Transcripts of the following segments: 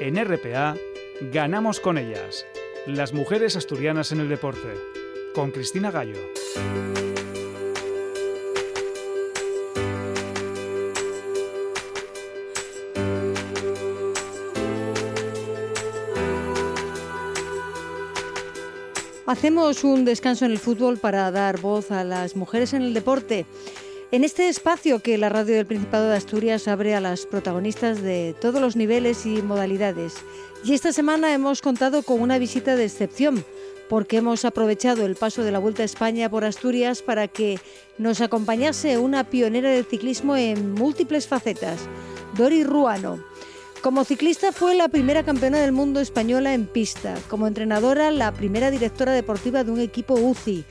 En RPA, ganamos con ellas. Las mujeres asturianas en el deporte. Con Cristina Gallo. Hacemos un descanso en el fútbol para dar voz a las mujeres en el deporte. En este espacio que la radio del Principado de Asturias abre a las protagonistas de todos los niveles y modalidades. Y esta semana hemos contado con una visita de excepción, porque hemos aprovechado el paso de la Vuelta a España por Asturias para que nos acompañase una pionera del ciclismo en múltiples facetas, Dori Ruano. Como ciclista fue la primera campeona del mundo española en pista, como entrenadora la primera directora deportiva de un equipo UCI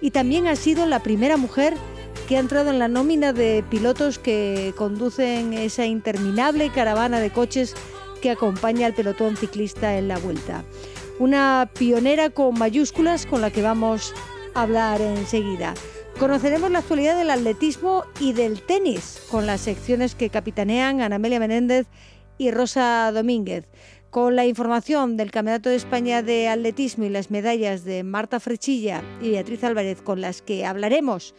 y también ha sido la primera mujer que ha entrado en la nómina de pilotos que conducen esa interminable caravana de coches que acompaña al pelotón ciclista en la vuelta. Una pionera con mayúsculas con la que vamos a hablar enseguida. Conoceremos la actualidad del atletismo y del tenis con las secciones que capitanean Ana Amelia Menéndez y Rosa Domínguez. Con la información del Campeonato de España de Atletismo y las medallas de Marta Frechilla y Beatriz Álvarez con las que hablaremos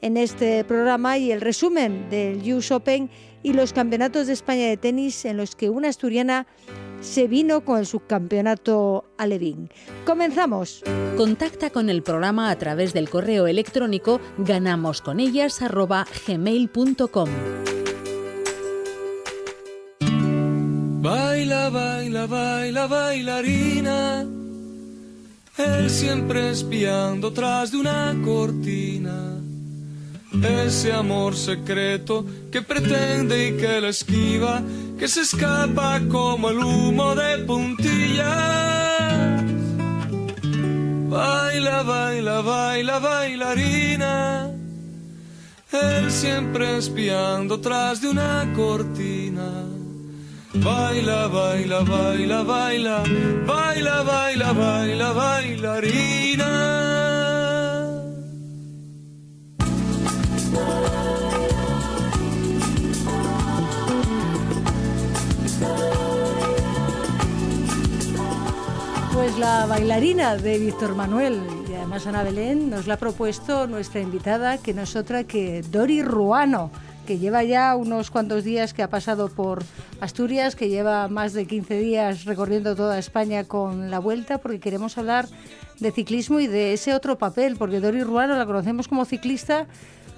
en este programa y el resumen del US Open y los campeonatos de España de tenis en los que una asturiana se vino con el subcampeonato alevín. Comenzamos. Contacta con el programa a través del correo electrónico ganamosconellas@gmail.com. Baila, baila, baila, bailarina. Él siempre espiando tras de una cortina. Ese amor secreto que pretende y que la esquiva, que se escapa como el humo de puntillas. Baila, baila, baila, bailarina. Él siempre espiando tras de una cortina. Baila, baila, baila, baila, baila, baila, baila, bailarina. Pues la bailarina de Víctor Manuel y además Ana Belén nos la ha propuesto nuestra invitada, que no es otra que Dori Ruano que lleva ya unos cuantos días que ha pasado por Asturias, que lleva más de 15 días recorriendo toda España con la vuelta, porque queremos hablar de ciclismo y de ese otro papel, porque Dori Ruano la conocemos como ciclista,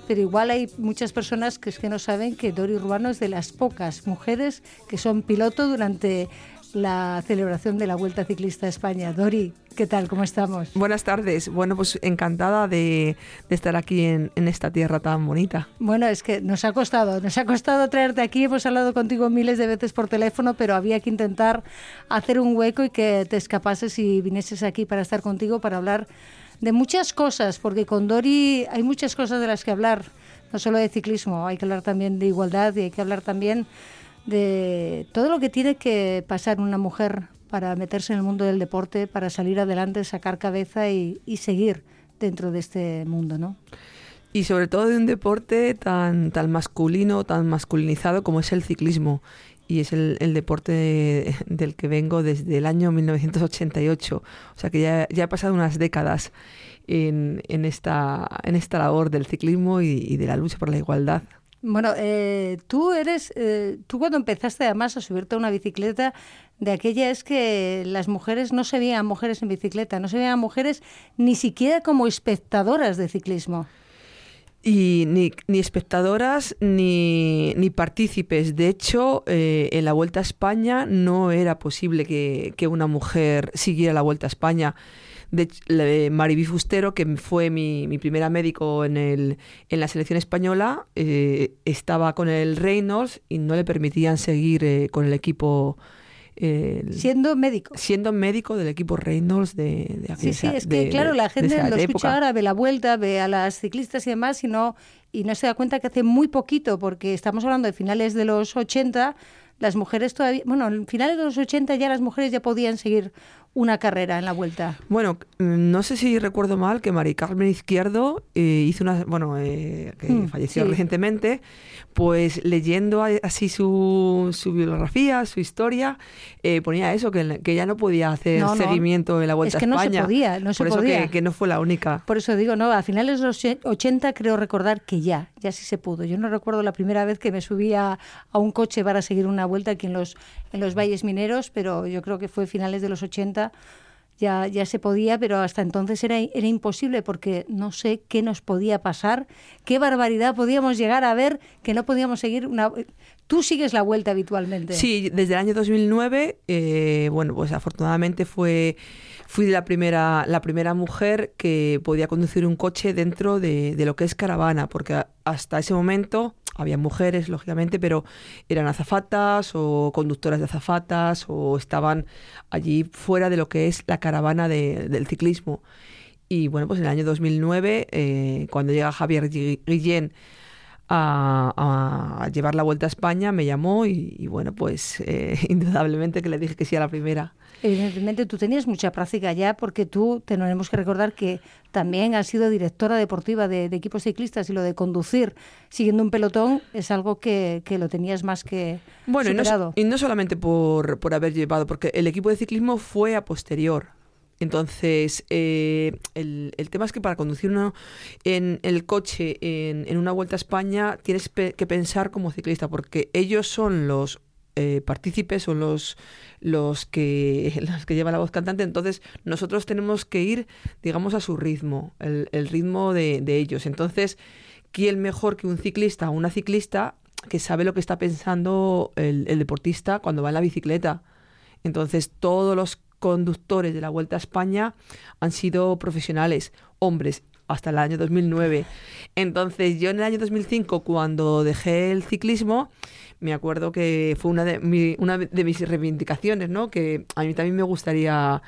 pero igual hay muchas personas que es que no saben que Dori Ruano es de las pocas mujeres que son piloto durante la celebración de la Vuelta Ciclista a España. Dori, ¿qué tal? ¿Cómo estamos? Buenas tardes. Bueno, pues encantada de, de estar aquí en, en, esta tierra tan bonita. Bueno, es que nos ha costado, nos ha costado traerte aquí. Hemos hablado contigo miles de veces por teléfono, pero había que intentar hacer un hueco y que te escapases y vinieses aquí para estar contigo, para hablar de muchas cosas, porque con Dori hay muchas cosas de las que hablar, no solo de ciclismo, hay que hablar también de igualdad y hay que hablar también de todo lo que tiene que pasar una mujer para meterse en el mundo del deporte, para salir adelante, sacar cabeza y, y seguir dentro de este mundo, ¿no? Y sobre todo de un deporte tan, tan masculino, tan masculinizado como es el ciclismo. Y es el, el deporte de, del que vengo desde el año 1988. O sea que ya, ya he pasado unas décadas en, en, esta, en esta labor del ciclismo y, y de la lucha por la igualdad. Bueno, eh, tú eres, eh, tú cuando empezaste además a subirte a una bicicleta, de aquella es que las mujeres no se veían mujeres en bicicleta, no se veían mujeres ni siquiera como espectadoras de ciclismo. Y ni, ni espectadoras ni, ni, partícipes. De hecho, eh, en la Vuelta a España no era posible que, que una mujer siguiera la Vuelta a España de Mariby Fustero, que fue mi, mi primera médico en, el, en la selección española, eh, estaba con el Reynolds y no le permitían seguir eh, con el equipo. Eh, siendo médico. Siendo médico del equipo Reynolds de, de Sí, sí, es que de, claro, la gente lo época. escucha ahora, ve la vuelta, ve a las ciclistas y demás y no, y no se da cuenta que hace muy poquito, porque estamos hablando de finales de los 80, las mujeres todavía, bueno, en finales de los 80 ya las mujeres ya podían seguir una carrera en la vuelta? Bueno, mm, no sé si recuerdo mal que Mari Carmen Izquierdo eh, hizo una, bueno, eh, que Mm, falleció sí. recientemente, pues leyendo así su, su biografía, su historia, eh, ponía eso, que, que ya no podía hacer No, no. seguimiento en la Vuelta Es que a no se podía, no se Por eso. Que, que no fue la única. Por eso digo, no, a finales de los 80 creo recordar que ya, ya sí se pudo. Yo no recuerdo la primera vez que me subí a, a un coche para seguir una vuelta aquí en los, en los valles mineros, pero yo creo que fue finales de los 80. Ya, ya se podía, pero hasta entonces era, era imposible porque no sé qué nos podía pasar, qué barbaridad podíamos llegar a ver que no podíamos seguir una... Tú sigues la vuelta habitualmente. Sí, desde el año 2009, eh, bueno, pues afortunadamente fue fui la primera la primera mujer que podía conducir un coche dentro de, lo que es caravana, porque hasta ese momento había mujeres, lógicamente, pero eran azafatas o conductoras de azafatas o estaban allí fuera de lo que es la caravana de- del ciclismo. Y bueno, pues en el año 2009, eh, cuando llega Javier Gui- Guillén a, llevar la vuelta a España, me llamó y, y bueno, pues eh, indudablemente que le dije que sí a la primera. Evidentemente tú tenías mucha práctica ya porque tú tenemos que recordar que también has sido directora deportiva de, de equipos ciclistas y lo de conducir siguiendo un pelotón es algo que, que lo tenías más que Bueno, y no, y no solamente por, por haber llevado, porque el equipo de ciclismo fue a posterior. Entonces, eh, el, el tema es que para conducir uno en el coche en, en una vuelta a España tienes que pensar como ciclista, porque ellos son los eh, partícipes, son los, los, que, los que llevan la voz cantante. Entonces, nosotros tenemos que ir, digamos, a su ritmo, el, el ritmo de, de ellos. Entonces, ¿quién mejor que un ciclista o una ciclista que sabe lo que está pensando el, el deportista cuando va en la bicicleta? Entonces, todos los conductores de la Vuelta a España han sido profesionales, hombres, hasta el año 2009. Entonces, yo en el año 2005, cuando dejé el ciclismo, me acuerdo que fue una de, una de mis reivindicaciones, ¿no? Que a mí también me gustaría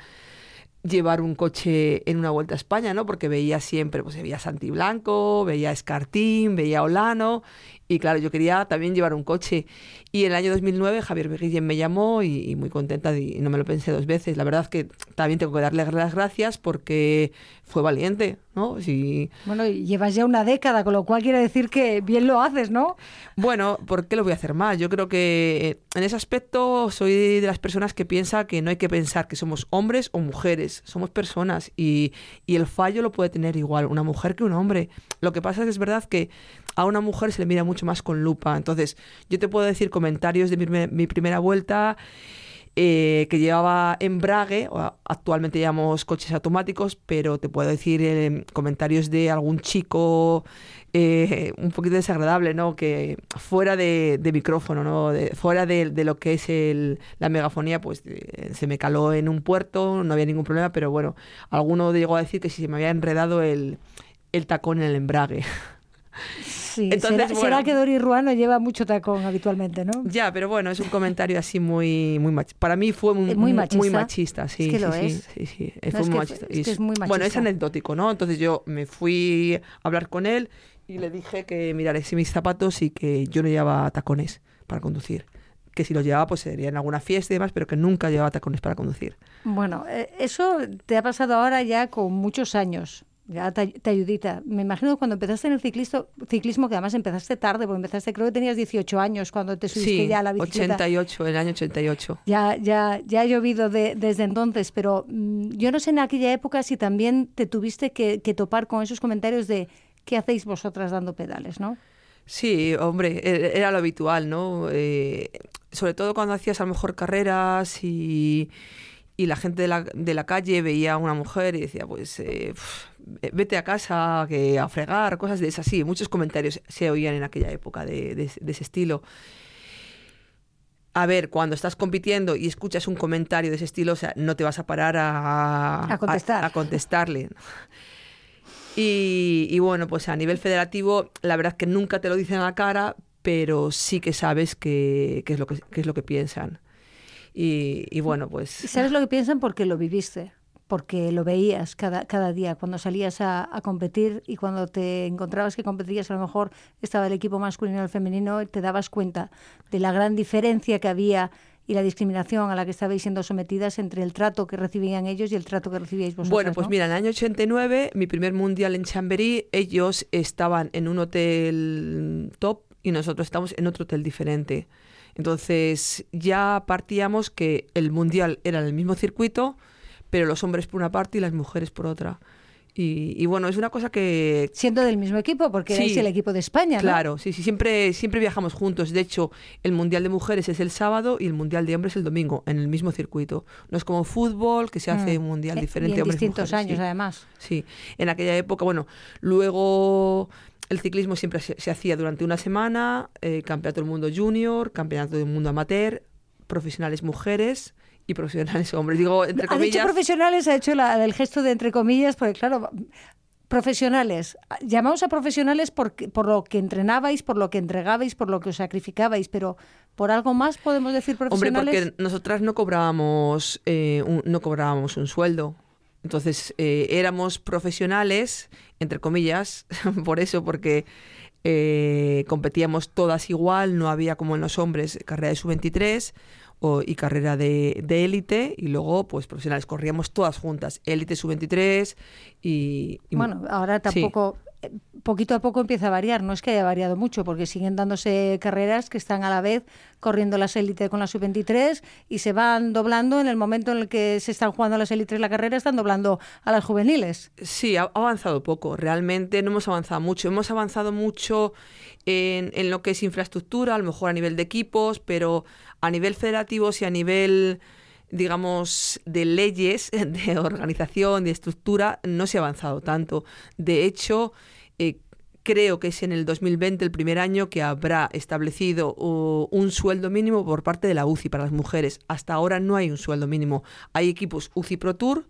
llevar un coche en una vuelta a España, ¿no? Porque veía siempre, pues veía Santi Blanco, veía Escartín, veía Olano, y claro, yo quería también llevar un coche. Y en el año 2009 Javier Beguillén me llamó y, y muy contenta, y no me lo pensé dos veces. La verdad que también tengo que darle las gracias porque fue valiente, ¿no? Si, Bueno, y llevas ya una década, con lo cual quiere decir que bien lo haces, ¿no? Bueno, ¿por qué lo voy a hacer más? Yo creo que en ese aspecto soy de las personas que piensa que no hay que pensar que somos hombres o mujeres, somos personas y, y el fallo lo puede tener igual una mujer que un hombre. Lo que pasa es que es verdad que a una mujer se le mira mucho más con lupa. Entonces, yo te puedo decir comentarios de mi, mi primera vuelta eh, que llevaba embrague, actualmente llamamos coches automáticos, pero te puedo decir eh, comentarios de algún chico eh, un poquito desagradable, ¿no? Que fuera de, micrófono, ¿no? De- fuera de, de lo que es el, la megafonía, pues se me caló en un puerto, no había ningún problema, pero bueno, alguno llegó a decir que si se me había enredado el, el tacón en el embrague. Sí, Entonces, será, bueno. será que Dori Ruano lleva mucho tacón habitualmente, ¿no? Ya, pero bueno, es un comentario así muy muy mach- Para mí fue muy, Es muy machista. muy machista, sí. que sí, lo sí, es. sí, sí, No, fue es muy que machista. fue- es Y que es muy Bueno, es machista. anecdótico, ¿no? Entonces yo me fui a hablar con él y le dije que miraré mis zapatos y que yo no llevaba tacones para conducir. Que si los llevaba, pues sería en alguna fiesta y demás, pero que nunca llevaba tacones para conducir. Bueno, eh, eso te ha pasado ahora ya con muchos años. Ya te, te ayudita. Me imagino cuando empezaste en el ciclismo, ciclismo, que además empezaste tarde, porque empezaste, creo que tenías 18 años cuando te subiste Sí, ya a la bicicleta. 88, el año 88. Ya, ya, ya ha llovido de- desde entonces, pero mm, yo no sé en aquella época si también te tuviste que, que topar con esos comentarios de ¿qué hacéis vosotras dando pedales, no? Sí, hombre, e- era lo habitual, ¿no? Eh, sobre todo cuando hacías a lo mejor carreras y, y la gente de la, de la calle veía a una mujer y decía, pues, eh, vete a casa, que a fregar, cosas de esas. Sí, muchos comentarios se oían en aquella época de, de- de ese estilo. A ver, cuando estás compitiendo y escuchas un comentario de ese estilo, o sea, no te vas a parar a, A contestar. a contestarle. Y, y bueno, pues a nivel federativo, la verdad que nunca te lo dicen a la cara, pero sí que sabes qué qué es, lo que, qué es lo que piensan. Y, y bueno, pues sabes lo que piensan porque lo viviste, porque lo veías cada, cada día cuando salías a, a competir y cuando te encontrabas que competías, a lo mejor estaba el equipo masculino y el femenino, te dabas cuenta de la gran diferencia que había y la discriminación a la que estabais siendo sometidas entre el trato que recibían ellos y el trato que recibíais vosotros. Bueno, pues mira, en el año 89, mi primer mundial en Chamberí, ellos estaban en un hotel top y nosotros estamos en otro hotel diferente. Entonces ya partíamos que el mundial era el mismo circuito, pero los hombres por una parte y las mujeres por otra. Y, bueno, es una cosa que... Siendo del mismo equipo, porque es el equipo de España, ¿no? Claro, sí, sí, siempre, siempre viajamos juntos. De hecho, el Mundial de Mujeres es el sábado y el Mundial de Hombres el domingo, en el mismo circuito. No es como fútbol, que se hace mm. un Mundial eh, diferente. en distintos años, además. Sí, en aquella época, bueno, luego el ciclismo siempre se, hacía durante una semana, eh, Campeonato del Mundo Junior, Campeonato del Mundo Amateur, profesionales mujeres y profesionales hombres. Digo, entre comillas. Ha dicho profesionales, ha hecho la, el gesto de entre comillas, porque claro, profesionales. Llamamos a profesionales por, por lo que entrenabais, por lo que entregabais, por lo que os sacrificabais, pero por algo más podemos decir profesionales. Hombre, porque nosotras no cobrábamos, eh, no cobrábamos un sueldo. Entonces, eh, éramos profesionales, entre comillas, por eso, porque eh, competíamos todas igual, no había como en los hombres carrera de sub-23 y carrera de élite, y luego, pues profesionales, corríamos todas juntas, élite sub-23 y, Bueno, ahora tampoco poquito a poco empieza a variar. No es que haya variado mucho, porque siguen dándose carreras que están a la vez corriendo las élites con la sub-23 y se van doblando en el momento en el que se están jugando las élites la carrera, están doblando a las juveniles. Sí, ha avanzado poco. Realmente no hemos avanzado mucho. Hemos avanzado mucho en, en lo que es infraestructura, a lo mejor a nivel de equipos, pero a nivel federativo y a nivel digamos, de leyes, de organización, de estructura, no se ha avanzado tanto. De hecho, eh, creo que es en el 2020 el primer año que habrá establecido un sueldo mínimo por parte de la UCI para las mujeres. Hasta ahora no hay un sueldo mínimo. Hay equipos UCI Pro Tour,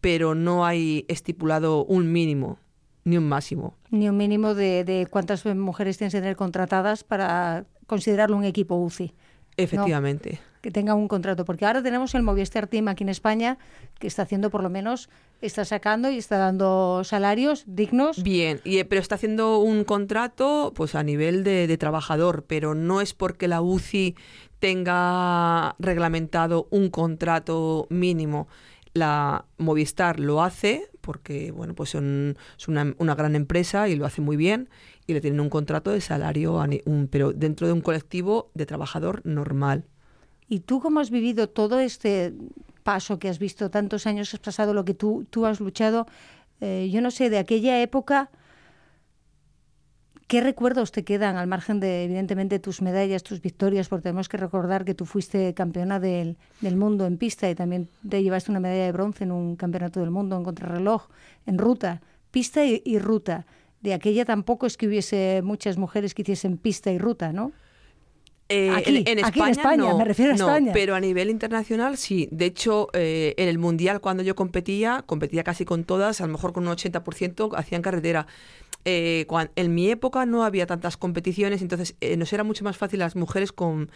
pero no hay estipulado un mínimo ni un máximo. Ni un mínimo de, de cuántas mujeres tienen que tener contratadas para considerarlo un equipo UCI. Efectivamente. que tenga un contrato, porque ahora tenemos el Movistar Team aquí en España que está haciendo por lo menos, está sacando y está dando salarios dignos. Bien, y, eh, pero está haciendo un contrato pues a nivel de, de trabajador, pero no es porque la UCI tenga reglamentado un contrato mínimo la Movistar lo hace porque bueno pues son, es una, una, gran empresa y lo hace muy bien y le tienen un contrato de salario, pero dentro de un colectivo de trabajador normal. ¿Y tú cómo has vivido todo este paso que has visto, tantos años has pasado, lo que tú, tú has luchado? Eh, yo no sé, de aquella época, ¿qué recuerdos te quedan al margen de, evidentemente, tus medallas, tus victorias? Porque tenemos que recordar que tú fuiste campeona del, del mundo en pista y también te llevaste una medalla de bronce en un campeonato del mundo en contrarreloj, en ruta, pista y ruta de aquella tampoco es que hubiese muchas mujeres que hiciesen pista y ruta, ¿no? Eh, aquí, en, España, no, me refiero a España. Pero a nivel internacional sí. De hecho, eh, en el Mundial cuando yo competía, competía casi con todas, a lo mejor con un 80% hacían carretera. Eh, en mi época no había tantas competiciones, entonces nos era mucho más fácil las mujeres con,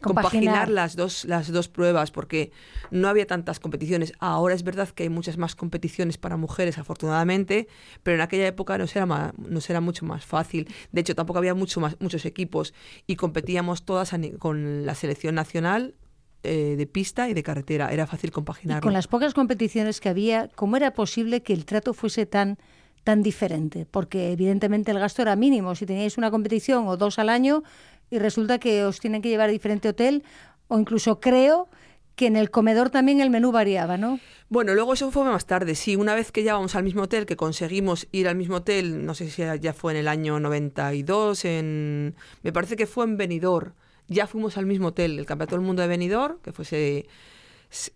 compaginar las dos, las dos pruebas, porque no había tantas competiciones. Ahora es verdad que hay muchas más competiciones para mujeres, afortunadamente, pero en aquella época no era, era mucho más fácil. De hecho, tampoco había mucho más, muchos equipos y competíamos todas con la selección nacional eh, de pista y de carretera. Era fácil compaginarlo. con las pocas competiciones que había, ¿cómo era posible que el trato fuese tan tan diferente, porque evidentemente el gasto era mínimo. Si teníais una competición o dos al año y resulta que os tienen que llevar a diferente hotel, o incluso creo que en el comedor también el menú variaba, ¿no? Bueno, luego eso fue más tarde, sí. Una vez que ya vamos al mismo hotel, que conseguimos ir al mismo hotel, no sé si ya fue en el año 92, en... me parece que fue en Benidorm. Ya fuimos al mismo hotel, el Campeonato del Mundo de Benidorm, que, fuese,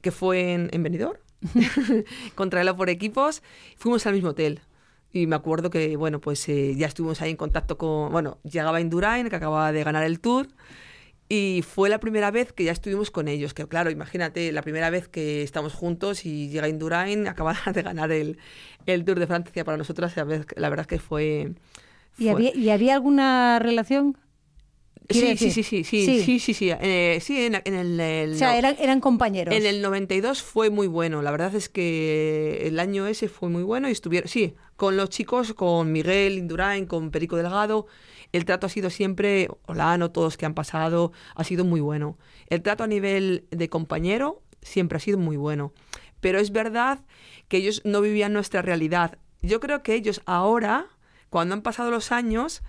que fue en, en Benidorm, contra por equipos, fuimos al mismo hotel. Y me acuerdo que, bueno, pues eh, ya estuvimos ahí en contacto con, bueno, llegaba Indurain, que acababa de ganar el Tour, y fue la primera vez que ya estuvimos con ellos, que claro, imagínate, la primera vez que estamos juntos y llega Indurain, acaba de ganar el, el Tour de Francia para nosotras, la verdad, la verdad que fue... ¿Y, había, ¿Y había alguna relación? Sí, sí, sí, sí, sí, sí, sí, sí, eh, sí, en, el, O sea, eran, eran compañeros. En el 92 fue muy bueno, la verdad es que el año ese fue muy bueno y estuvieron, sí, con los chicos, con Miguel Indurain, con Perico Delgado, el trato ha sido siempre, Olano, todos que han pasado, ha sido muy bueno. El trato a nivel de compañero siempre ha sido muy bueno. Pero es verdad que ellos no vivían nuestra realidad. Yo creo que ellos ahora, cuando han pasado los años,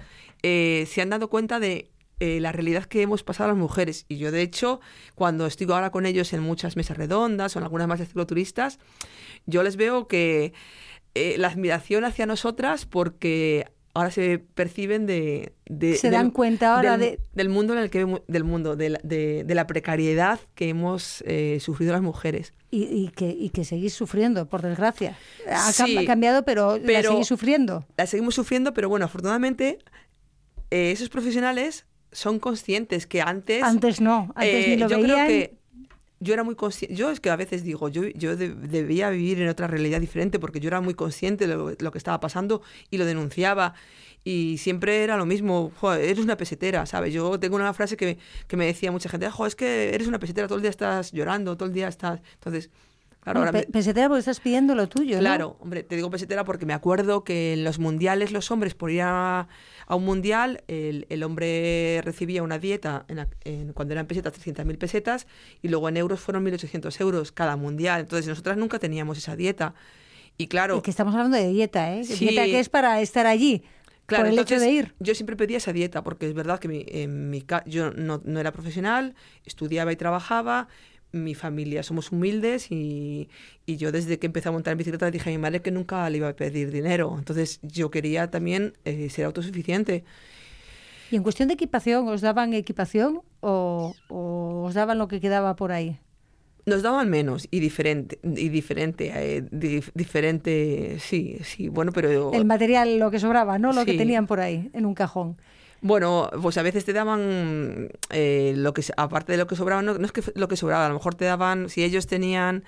eh, se han dado cuenta de eh, la realidad que hemos pasado las mujeres. Y yo, de hecho, cuando estoy ahora con ellos en muchas mesas redondas o en algunas más de cicloturistas, yo les veo que eh, la admiración hacia nosotras porque ahora se perciben de, se dan cuenta ahora del, del mundo en el que del mundo de la, de, la precariedad que hemos eh, sufrido las mujeres. Y, y, que y que seguís sufriendo por desgracia. Ha, cambiado pero, la seguís sufriendo. la seguimos sufriendo pero bueno afortunadamente eh, esos profesionales son conscientes que antes antes no antes ni eh, lo yo veían. creo que yo era muy consciente, yo es que a veces digo, yo, yo debía vivir en otra realidad diferente porque yo era muy consciente de lo, que estaba pasando y lo denunciaba. Y siempre era lo mismo, eres una pesetera, ¿sabes? Yo tengo una frase que, que me decía mucha gente, es que eres una pesetera, todo el día estás llorando, todo el día estás... Entonces, Claro, pesetera porque estás pidiendo lo tuyo, Claro, hombre, te digo pesetera porque me acuerdo que en los mundiales los hombres por ir a, un mundial el, el, hombre recibía una dieta en, cuando eran pesetas 300.000 pesetas y luego en euros fueron 1.800 euros cada mundial. Entonces nosotras nunca teníamos esa dieta. Y claro... que estamos hablando de dieta, ¿eh? Dieta que es para estar allí. Claro, por el hecho de ir. Yo siempre pedía esa dieta porque es verdad que mi, en mi, yo no, no era profesional, estudiaba y trabajaba, mi familia somos humildes y, y, yo desde que empecé a montar en bicicleta dije a mi madre que nunca le iba a pedir dinero. Entonces yo quería también eh, ser autosuficiente. ¿Y en cuestión de equipación, os daban equipación o, os daban lo que quedaba por ahí? Nos daban menos y diferente, y diferente, eh, diferente, sí, sí, bueno, pero... El material, lo que sobraba, ¿no? Lo que tenían por ahí, en un cajón. Bueno, pues a veces te daban eh, lo que aparte de lo que sobraba, no, es que lo que sobraba, a lo mejor te daban, si ellos tenían,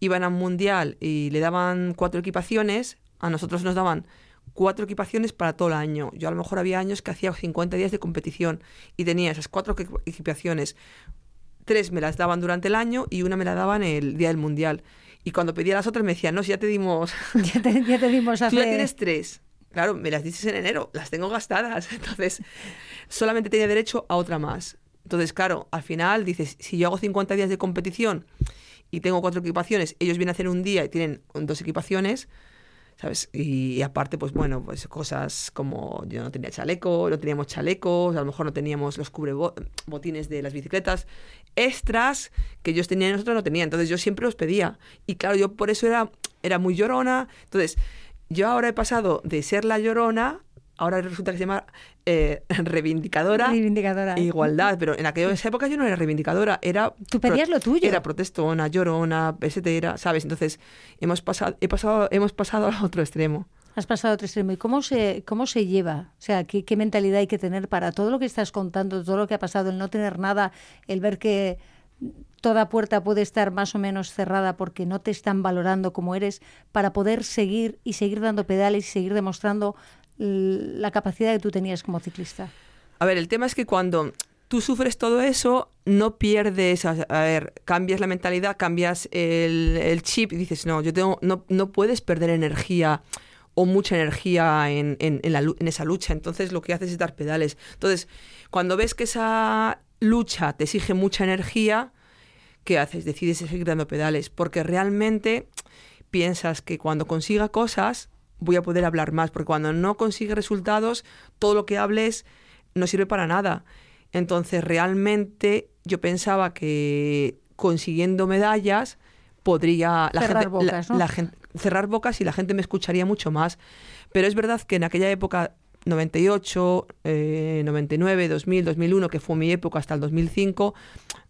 iban a un mundial y le daban cuatro equipaciones, a nosotros nos daban cuatro equipaciones para todo el año. Yo a lo mejor había años que hacía 50 días de competición y tenía esas cuatro equipaciones. Tres me las daban durante el año y una me la daban el día del mundial. Y cuando pedía las otras me decían, no, si ya te dimos... ya, te, ya te dimos hace... Tú ya tienes tres claro, me las dices en enero, las tengo gastadas, entonces solamente tenía derecho a otra más. Entonces, claro, al final dices, si yo hago 50 días de competición y tengo cuatro equipaciones, ellos vienen a hacer un día y tienen dos equipaciones, ¿sabes? Y, aparte, pues bueno, pues cosas como yo no tenía chaleco, no teníamos chalecos, a lo mejor no teníamos los cubrebotines de las bicicletas, extras que ellos tenían y nosotros no teníamos. Entonces yo siempre los pedía. Y claro, yo por eso era, era muy llorona. Entonces, yo ahora he pasado de ser la llorona, ahora resulta que se llama eh, reivindicadora. Reivindicadora. E igualdad, pero en aquella época yo no era reivindicadora, era... Tú pedías lo tuyo. Era protestona, llorona, pesetera, ¿sabes? Entonces hemos pasado, he pasado, hemos pasado al otro extremo. Has pasado a otro extremo. ¿Y cómo se, cómo se lleva? O sea, ¿qué, ¿qué mentalidad hay que tener para todo lo que estás contando, todo lo que ha pasado, el no tener nada, el ver que toda puerta puede estar más o menos cerrada porque no te están valorando como eres para poder seguir y seguir dando pedales y seguir demostrando la capacidad que tú tenías como ciclista? A ver, el tema es que cuando tú sufres todo eso, no pierdes, a, ver, cambias la mentalidad, cambias el, chip y dices, no, yo tengo, no, no puedes perder energía o mucha energía en, en, en esa lucha. Entonces lo que haces es dar pedales. Entonces, cuando ves que esa lucha te exige mucha energía, ¿qué haces? Decides seguir dando pedales, porque realmente piensas que cuando consiga cosas voy a poder hablar más, porque cuando no consigue resultados, todo lo que hables no sirve para nada. Entonces, realmente yo pensaba que consiguiendo medallas podría la cerrar bocas, la, gente, cerrar bocas y la gente me escucharía mucho más. Pero es verdad que en aquella época 98, 99, 2000, 2001, que fue mi época hasta el 2005,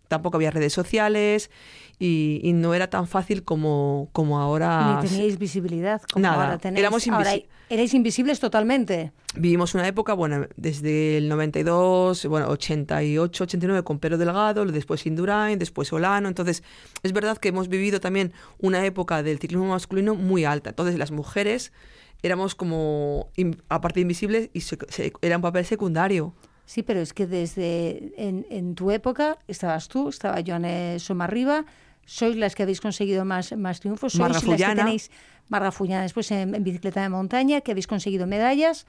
tampoco había redes sociales y, no era tan fácil como, como ahora. Ni teníais visibilidad como Nada, ahora tenéis. Éramos invisibles. erais invisibles totalmente. Vivimos una época, bueno, desde el 92, bueno, 88, 89 con Pedro Delgado, después Indurain, después Solano. Entonces, es verdad que hemos vivido también una época del ciclismo masculino muy alta. Entonces, las mujeres éramos como, aparte invisibles, y era un papel secundario. Sí, pero es que desde en, en tu época estabas tú, estaba Joan Somarriba, sois las que habéis conseguido más, más triunfos, sois las que tenéis Marrafullana después en, en bicicleta de montaña, que habéis conseguido medallas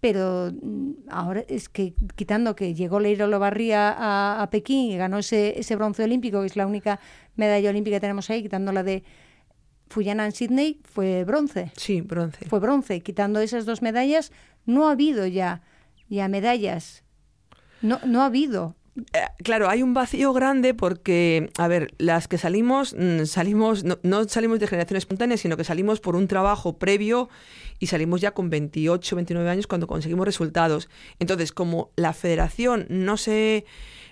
pero mm, ahora es que quitando que llegó Leiro Lobarría a, a Pekín y ganó ese, ese bronce olímpico, que es la única medalla olímpica que tenemos ahí, quitando la de Fuyana en Sydney, fue bronce. Sí, bronce. Fue bronce. Quitando esas dos medallas, no ha habido ya, ya medallas. No, no ha habido. Eh, claro, hay un vacío grande porque, a ver, las que salimos, mm, salimos no, no, salimos de generación espontánea, sino que salimos por un trabajo previo y salimos ya con 28, 29 años cuando conseguimos resultados. Entonces, como la federación no se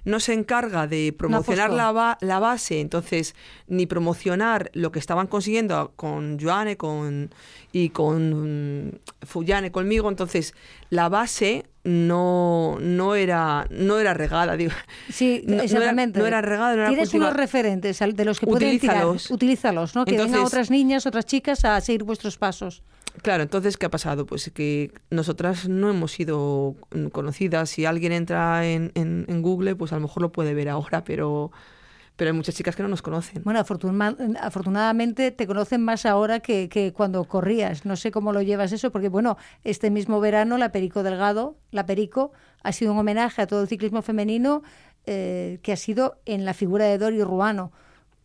no se encarga de promocionar la, ba la, base, entonces, ni promocionar lo que estaban consiguiendo con Joane con, y con mm, Fuyane conmigo, entonces la base no, no, era, no era regada. Digo. Sí, exactamente. No era, regada. No era Tienes unos referentes de los que pueden tirar. Utilízalos, ¿no? Que vengan otras niñas, otras chicas a seguir vuestros pasos. Claro, entonces, ¿qué ha pasado? Pues que nosotras no hemos sido conocidas. Si alguien entra en, en, Google, pues a lo mejor lo puede ver ahora, pero, pero hay muchas chicas que no nos conocen. Bueno, afortunadamente te conocen más ahora que, que, cuando corrías. No sé cómo lo llevas eso, porque bueno, este mismo verano la Perico Delgado, la Perico, ha sido un homenaje a todo el ciclismo femenino eh, que ha sido en la figura de Dori Ruano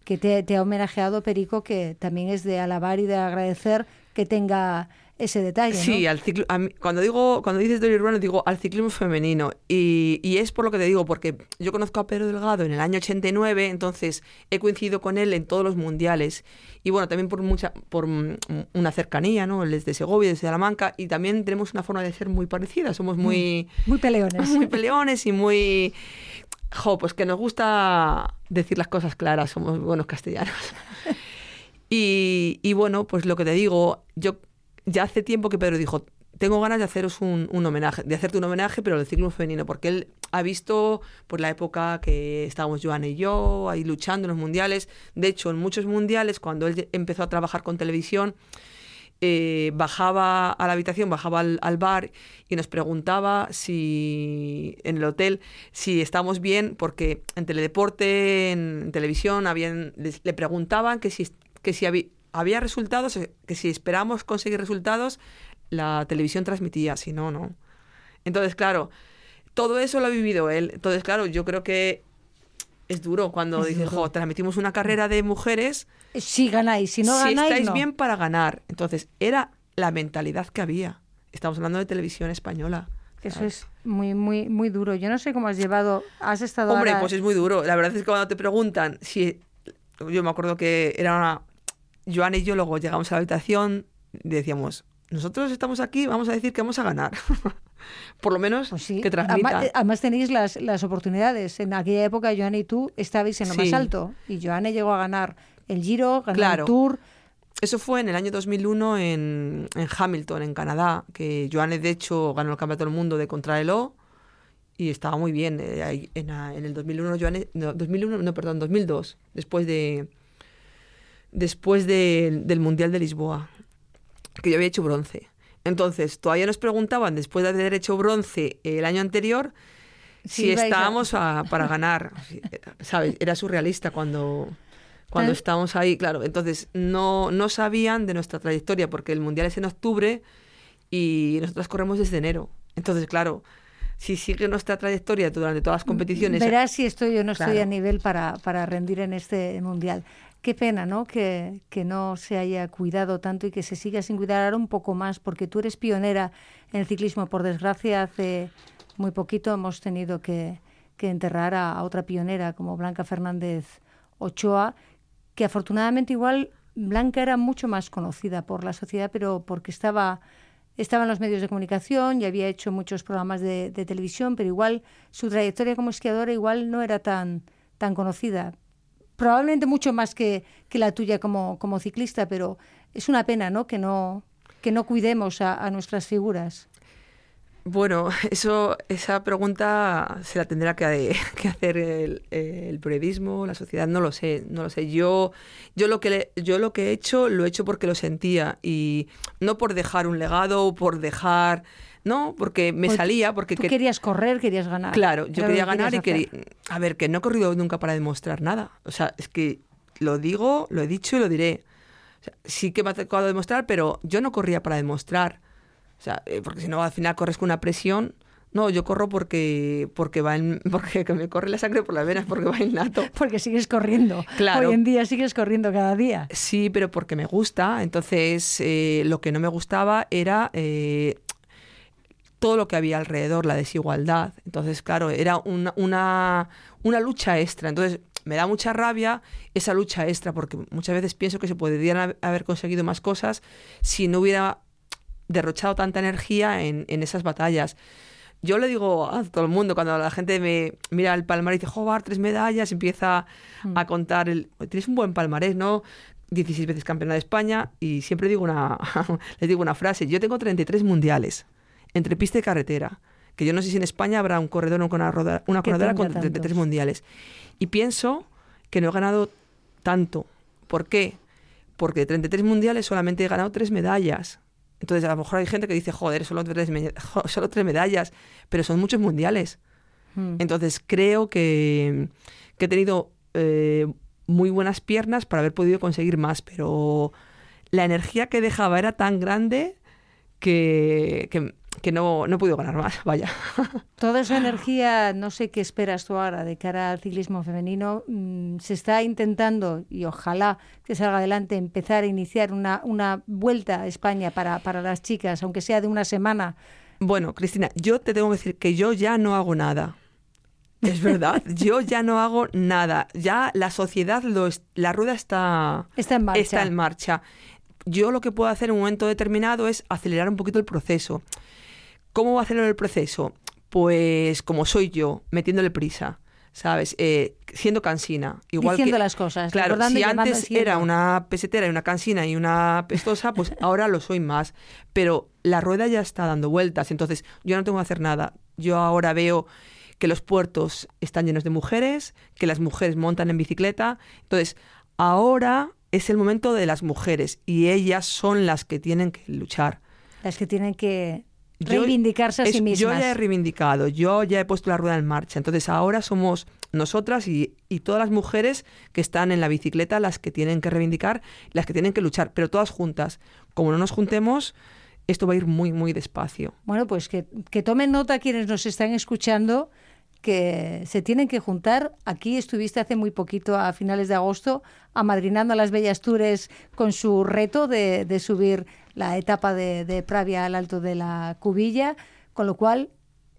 que te, te, ha homenajeado Perico, que también es de alabar y de agradecer que tenga ese detalle. Sí, al ciclo, cuando digo cuando dices Dori urbano digo al ciclismo femenino y, y, es por lo que te digo porque yo conozco a Pedro Delgado en el año 89, entonces he coincidido con él en todos los mundiales y bueno, también por mucha por una cercanía, ¿no? Él es de Segovia, de Salamanca y también tenemos una forma de ser muy parecida, somos muy muy peleones. Muy peleones y muy jo, pues que nos gusta decir las cosas claras, somos buenos castellanos. Y, bueno, pues lo que te digo, yo ya hace tiempo que Pedro dijo, tengo ganas de haceros un, homenaje, de hacerte un homenaje, pero del ciclismo femenino, porque él ha visto pues, la época que estábamos Joana y yo ahí luchando en los mundiales. De hecho, en muchos mundiales, cuando él empezó a trabajar con televisión, eh, bajaba a la habitación, bajaba al, bar y nos preguntaba si en el hotel si estábamos bien, porque en teledeporte, en, televisión, habían, le preguntaban que si que si había, resultados, eh, que si esperamos conseguir resultados, la televisión transmitía, si no, no. Entonces, claro, todo eso lo ha vivido él. Entonces, claro, yo creo que es duro cuando dices, jo, transmitimos una carrera de mujeres. Si ganáis, si no ganáis. Si estáis bien para ganar. Entonces, era la mentalidad que había. Estamos hablando de televisión española. Eso es muy, muy, muy duro. Yo no sé cómo has llevado, has estado. Hombre, pues es muy duro. La verdad es que cuando te preguntan si. Yo me acuerdo que era una, Joan y yo luego llegamos a la habitación y decíamos, nosotros estamos aquí, vamos a decir que vamos a ganar. Por lo menos pues que transmita. Además, tenéis las, las, oportunidades. En aquella época, Joan y tú estabais en lo más alto. Y Joan llegó a ganar el Giro, ganó el Tour. Eso fue en el año 2001 en, en Hamilton, en Canadá, que Joan de hecho ganó el Campeonato del Mundo de contrarreloj y estaba muy bien. Eh, en, en, el 2001, Joan, no, 2001, no, perdón, 2002, después de, después del Mundial de Lisboa, que yo había hecho bronce. Entonces, todavía nos preguntaban, después de haber hecho bronce el año anterior, si estábamos para ganar. ¿Sabes? Era surrealista cuando, cuando estábamos ahí, claro. Entonces, no, no sabían de nuestra trayectoria, porque el Mundial es en octubre y nosotros corremos desde enero. Entonces, claro, si sigue nuestra trayectoria durante todas las competiciones. Verás si estoy o no estoy a nivel para, para rendir en este mundial. Qué pena, ¿no? Que, que, no se haya cuidado tanto y que se siga sin cuidar ahora un poco más, porque tú eres pionera en el ciclismo. Por desgracia, hace muy poquito hemos tenido que, que enterrar a, otra pionera como Blanca Fernández Ochoa, que afortunadamente igual Blanca era mucho más conocida por la sociedad, pero porque estaba, estaba en los medios de comunicación y había hecho muchos programas de, de televisión, pero igual su trayectoria como esquiadora igual no era tan, tan conocida probablemente mucho más que, que la tuya como, como, ciclista, pero es una pena, ¿no? Que no, que no cuidemos a, nuestras figuras. Bueno, eso, esa pregunta se la tendrá que, hacer el, el, periodismo, la sociedad, no lo sé, no lo sé. Yo, yo lo que yo lo que he hecho lo he hecho porque lo sentía y no por dejar un legado o por dejar No, porque me Pues salía, porque... Tú que- querías correr, querías ganar. Claro, yo quería que ganar y quería... A ver, que no he corrido nunca para demostrar nada. O sea, es que lo digo, lo he dicho y lo diré. O sea, sí que me ha tocado demostrar, pero yo no corría para demostrar. O sea, eh, porque si no, al final corres con una presión. No, yo corro porque porque va en- porque que me corre la sangre por las venas, porque va innato. Porque sigues corriendo. Claro. Hoy en día sigues corriendo cada día. Sí, pero porque me gusta. Entonces, eh, lo que no me gustaba era eh, todo lo que había alrededor, la desigualdad. Entonces, claro, era una, una, una lucha extra. Entonces, me da mucha rabia esa lucha extra, porque muchas veces pienso que se podrían hab- haber conseguido más cosas si no hubiera derrochado tanta energía en, en esas batallas. Yo le digo a todo el mundo, cuando la gente me mira el palmarés y dice, joder, tres medallas, empieza a contar, el, tienes un buen palmarés, ¿no? 16 veces campeona de España y siempre digo una, les digo una frase, yo tengo 33 mundiales entre pista y carretera, que yo no sé si en España habrá un corredor o una, roda- una corredora con 33 tantos. mundiales. Y pienso que no he ganado tanto. ¿Por qué? Porque de 33 mundiales solamente he ganado tres medallas. Entonces, a lo mejor hay gente que dice, joder, solo tres, solo tres medallas, pero son muchos mundiales. Mm. Entonces, creo que, que he tenido eh, muy buenas piernas para haber podido conseguir más, pero la energía que dejaba era tan grande que, que, que no, no he podido ganar más, vaya. Toda esa energía, no sé qué esperas tú ahora de cara al ciclismo femenino, mm, se está intentando, y ojalá que salga adelante, empezar a iniciar una, una vuelta a España para, para las chicas, aunque sea de una semana. Bueno, Cristina, yo te tengo que decir que yo ya no hago nada. Es verdad, yo ya no hago nada. Ya la sociedad, lo es- la rueda está, Está en marcha. está en marcha. Yo lo que puedo hacer en un momento determinado es acelerar un poquito el proceso. ¿Cómo va a acelerar el proceso? Pues como soy yo, metiéndole prisa, ¿sabes? Eh, siendo cansina. Igual Diciendo que, las cosas, Claro, si antes era una pesetera y una cansina y una pestosa, pues ahora lo soy más. Pero la rueda ya está dando vueltas, entonces yo no tengo que hacer nada. Yo ahora veo que los puertos están llenos de mujeres, que las mujeres montan en bicicleta. Entonces, ahora es el momento de las mujeres y ellas son las que tienen que luchar. Las que tienen que Yo- reivindicarse a sí mismas. Yo ya he reivindicado, yo ya he puesto la rueda en marcha. Entonces ahora somos nosotras y, y todas las mujeres que están en la bicicleta las que tienen que reivindicar, las que tienen que luchar, pero todas juntas. Como no nos juntemos, esto va a ir muy, muy despacio. Bueno, pues que, que tomen nota quienes nos están escuchando que se tienen que juntar. Aquí estuviste hace muy poquito, a finales de agosto, amadrinando a las Bellas Tours con su reto de, subir la etapa de, de Pravia al alto de la Cubilla, con lo cual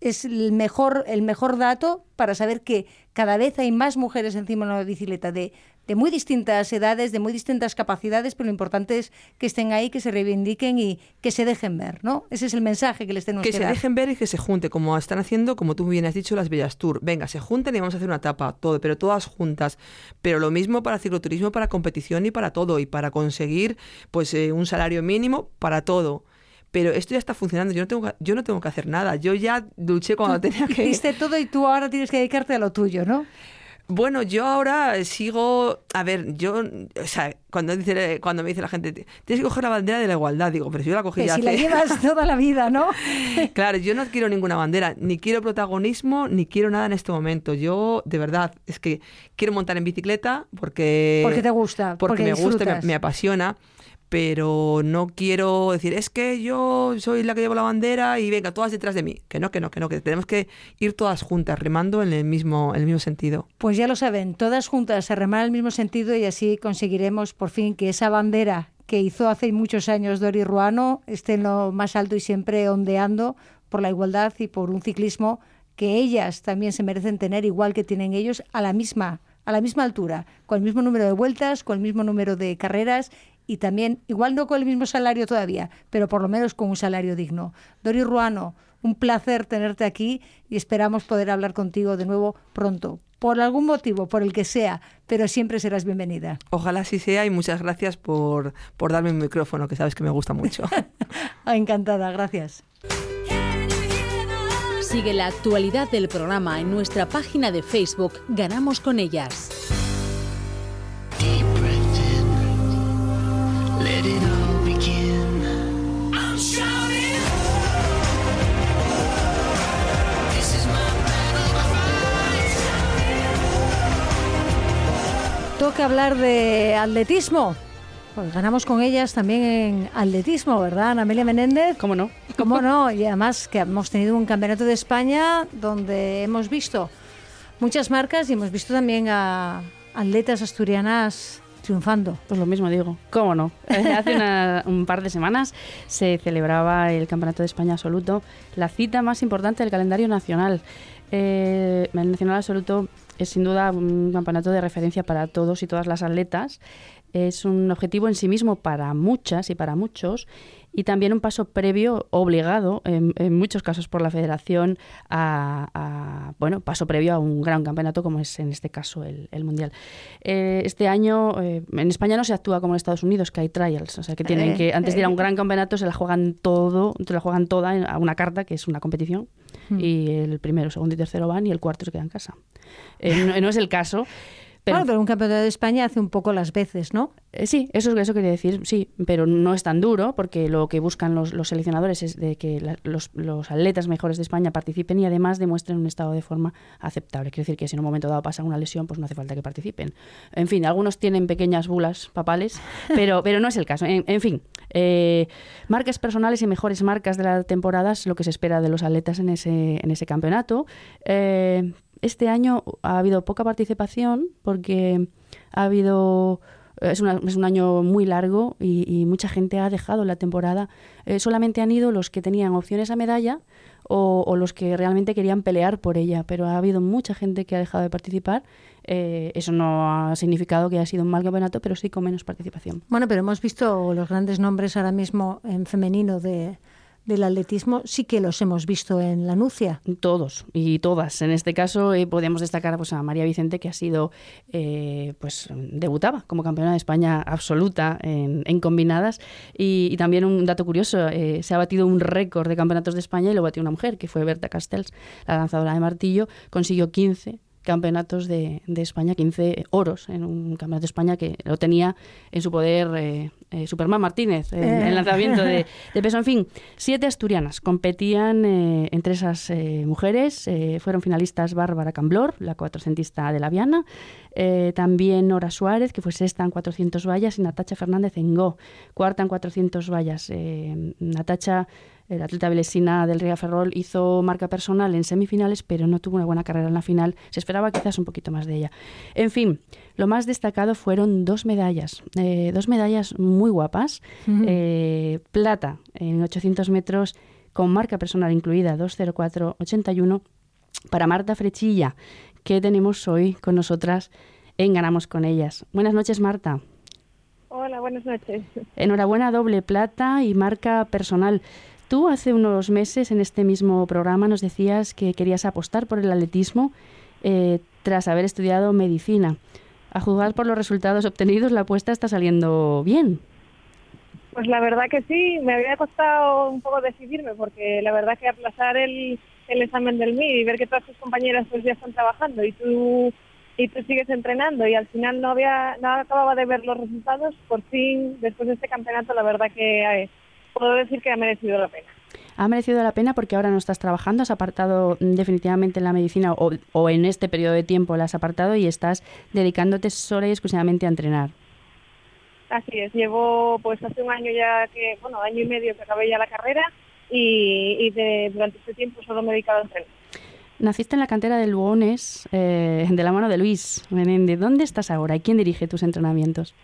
es el mejor, el mejor dato para saber que cada vez hay más mujeres encima de una bicicleta de, de muy distintas edades, de muy distintas capacidades, pero lo importante es que estén ahí, que se reivindiquen y que se dejen ver, ¿no? Ese es el mensaje que les tenemos que, Que se dar. dejen ver y que se junten, como están haciendo, como tú bien has dicho, las Bellas Tour. Venga, se junten y vamos a hacer una etapa, todo, pero todas juntas. Pero lo mismo para cicloturismo, para competición y para todo, y para conseguir pues eh, un salario mínimo para todo. Pero esto ya está funcionando, yo no tengo que, yo no tengo que hacer nada. Yo ya luché cuando tenía que... Hiciste todo y tú ahora tienes que dedicarte a lo tuyo, ¿no? Bueno, yo ahora sigo, a ver, yo, o sea, cuando dice, cuando me dice la gente, tienes que coger la bandera de la igualdad, digo, pero si yo la cogí ya si la llevas toda la vida, ¿no? Claro, yo no quiero ninguna bandera, ni quiero protagonismo, ni quiero nada en este momento. Yo, de verdad, es que quiero montar en bicicleta porque... Porque te gusta, Porque, porque me gusta, me apasiona, pero no quiero decir, es que yo soy la que llevo la bandera y venga, todas detrás de mí. Que no, que no, que no, que tenemos que ir todas juntas, remando en el mismo, en el mismo sentido. Pues ya lo saben, todas juntas a remar en el mismo sentido y así conseguiremos por fin que esa bandera que hizo hace muchos años Dori Ruano esté en lo más alto y siempre ondeando por la igualdad y por un ciclismo que ellas también se merecen tener igual que tienen ellos a la misma a la misma altura, con el mismo número de vueltas, con el mismo número de carreras y también, igual no con el mismo salario todavía, pero por lo menos con un salario digno. Dori Ruano, un placer tenerte aquí y esperamos poder hablar contigo de nuevo pronto. Por algún motivo, por el que sea, pero siempre serás bienvenida. Ojalá así sea y muchas gracias por, por darme un micrófono, que sabes que me gusta mucho. Encantada, gracias. Sigue la actualidad del programa en nuestra página de Facebook Ganamos con ellas. Toca hablar de atletismo. Pues ganamos con ellas también en atletismo, ¿verdad, Amelia Menéndez? ¿Cómo no? ¿Cómo no? Y además que hemos tenido un campeonato de España donde hemos visto muchas marcas y hemos visto también a atletas asturianas triunfando. Pues lo mismo digo, ¿cómo no? Eh, Hace una- un par de semanas se celebraba el Campeonato de España Absoluto, la cita más importante del calendario nacional. Eh, el Nacional Absoluto es sin duda un campeonato de referencia para todos y todas las atletas. Es un objetivo en sí mismo para muchas y para muchos y también un paso previo obligado en, en muchos casos por la federación a, a, bueno paso previo a un gran campeonato como es en este caso el, el mundial Eh, este año eh, en España no se actúa como en Estados Unidos que hay trials o sea que tienen Eh, que antes de ir a un eh. gran campeonato se la juegan todo se la juegan toda en- a una carta que es una competición Hmm. y el primero segundo y tercero van y el cuarto se queda en casa Eh, no, no es el caso pero Bueno, pero un campeonato de España hace un poco las veces, ¿no? eh, sí, eso, eso quería decir, sí, pero no es tan duro porque lo que buscan los, los seleccionadores es de que la- los, los atletas mejores de España participen y además demuestren un estado de forma aceptable. Quiere decir que si en un momento dado pasa una lesión, pues no hace falta que participen. En fin, algunos tienen pequeñas bulas papales, pero, pero no es el caso. En, en fin, eh, marcas personales y mejores marcas de la temporada es lo que se espera de los atletas en ese, en ese campeonato. Eh, este año ha habido poca participación porque ha habido es, una- es un año muy largo y, y mucha gente ha dejado la temporada. Eh, solamente han ido los que tenían opciones a medalla o, los que realmente querían pelear por ella, pero ha habido mucha gente que ha dejado de participar. Eh, eso no ha significado que haya sido un mal campeonato, pero sí con menos participación. Bueno, pero hemos visto los grandes nombres ahora mismo en femenino de, del atletismo, sí que los hemos visto en la Nucia. Todos y todas. En este caso eh, podemos destacar pues, a María Vicente, que ha sido, eh, pues debutaba como campeona de España absoluta en, combinadas. Y, y también un dato curioso, eh, se ha batido un récord de campeonatos de España y lo batió una mujer, que fue Berta Castells, la lanzadora de martillo, consiguió 15 campeonatos de, de España, 15 oros en un campeonato de España que lo tenía en su poder eh, eh, Superman Martínez, en Eh. el lanzamiento de, de peso. En fin, siete asturianas competían eh, entre esas eh, mujeres. eh, fueron finalistas Bárbara Camblor, la cuatrocentista de la Viana, eh, también Nora Suárez, que fue sexta en 400 vallas, y Natacha Fernández en Go, cuarta en 400 vallas. Eh, Natacha, el atleta belesina del Río Ferrol, hizo marca personal en semifinales, pero no tuvo una buena carrera en la final. Se esperaba quizás un poquito más de ella. En fin, lo más destacado fueron dos medallas, eh, dos medallas muy guapas. Eh, plata en 800 metros con marca personal incluida 20481 para Marta Frechilla, que tenemos hoy con nosotras en Ganamos con ellas. Buenas noches, Marta. Hola, buenas noches. Enhorabuena, doble plata y marca personal. Tú hace unos meses en este mismo programa nos decías que querías apostar por el atletismo eh, tras haber estudiado medicina. A juzgar por los resultados obtenidos, la apuesta está saliendo bien. Pues la verdad que sí, me había costado un poco decidirme porque la verdad que aplazar el, el examen del MIR y ver que todas tus compañeras pues ya están trabajando y tú y tú sigues entrenando y al final no había no acababa de ver los resultados, por fin después de este campeonato la verdad que eh, puedo decir que ha merecido la pena. Ha merecido la pena porque ahora no estás trabajando, has apartado definitivamente la medicina o, o en este periodo de tiempo la has apartado y estás dedicándote sola y exclusivamente a entrenar. Así es, llevo pues hace un año ya que, bueno, año y medio que acabé ya la carrera y, y de- durante este tiempo solo me he dedicado a entrenar. Naciste en la cantera de Lugones, eh, de la mano de Luis Menéndez. ¿Dónde estás ahora y quién dirige tus entrenamientos?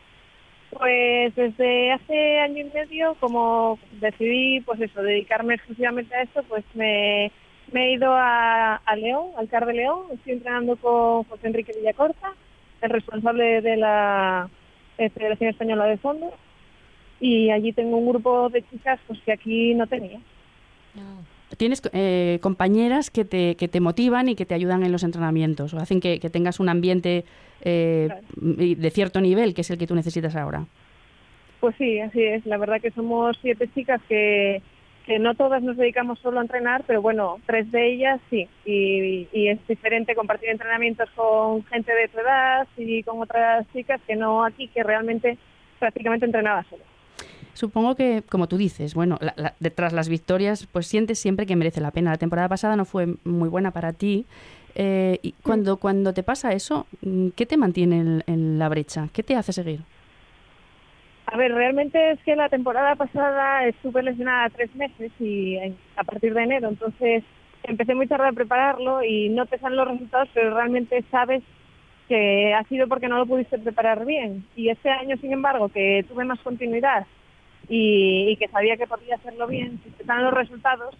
Pues desde hace año y medio, como decidí, pues eso, dedicarme exclusivamente a esto, pues me, he ido a, León, al CAR de León. Estoy entrenando con José Enrique Villacorta, el responsable de la Federación Española de Fondo. Y allí tengo un grupo de chicas pues que aquí no tenía. ¿Tienes eh, compañeras que te, que te motivan y que te ayudan en los entrenamientos o hacen que, que tengas un ambiente eh, Claro. de cierto nivel, que es el que tú necesitas ahora? Pues sí, así es. La verdad que somos siete chicas que, que no todas nos dedicamos solo a entrenar, pero bueno, tres de ellas sí. Y, y es diferente compartir entrenamientos con gente de tu edad y con otras chicas que no aquí, que realmente prácticamente entrenaba solo. Supongo que, como tú dices, bueno, la- la- detrás las victorias, pues sientes siempre que merece la pena. La temporada pasada no fue muy buena para ti, Eh, y cuando, cuando te pasa eso, mm, ¿qué te mantiene en, en la brecha? ¿Qué te hace seguir? A ver, realmente es que la temporada pasada estuve lesionada tres meses y a partir de enero, entonces empecé muy tarde a prepararlo y no te salen los resultados, pero realmente sabes que ha sido porque no lo pudiste preparar bien. Y este año, sin embargo, que tuve más continuidad y, y que sabía que podía hacerlo bien, si te salen los resultados,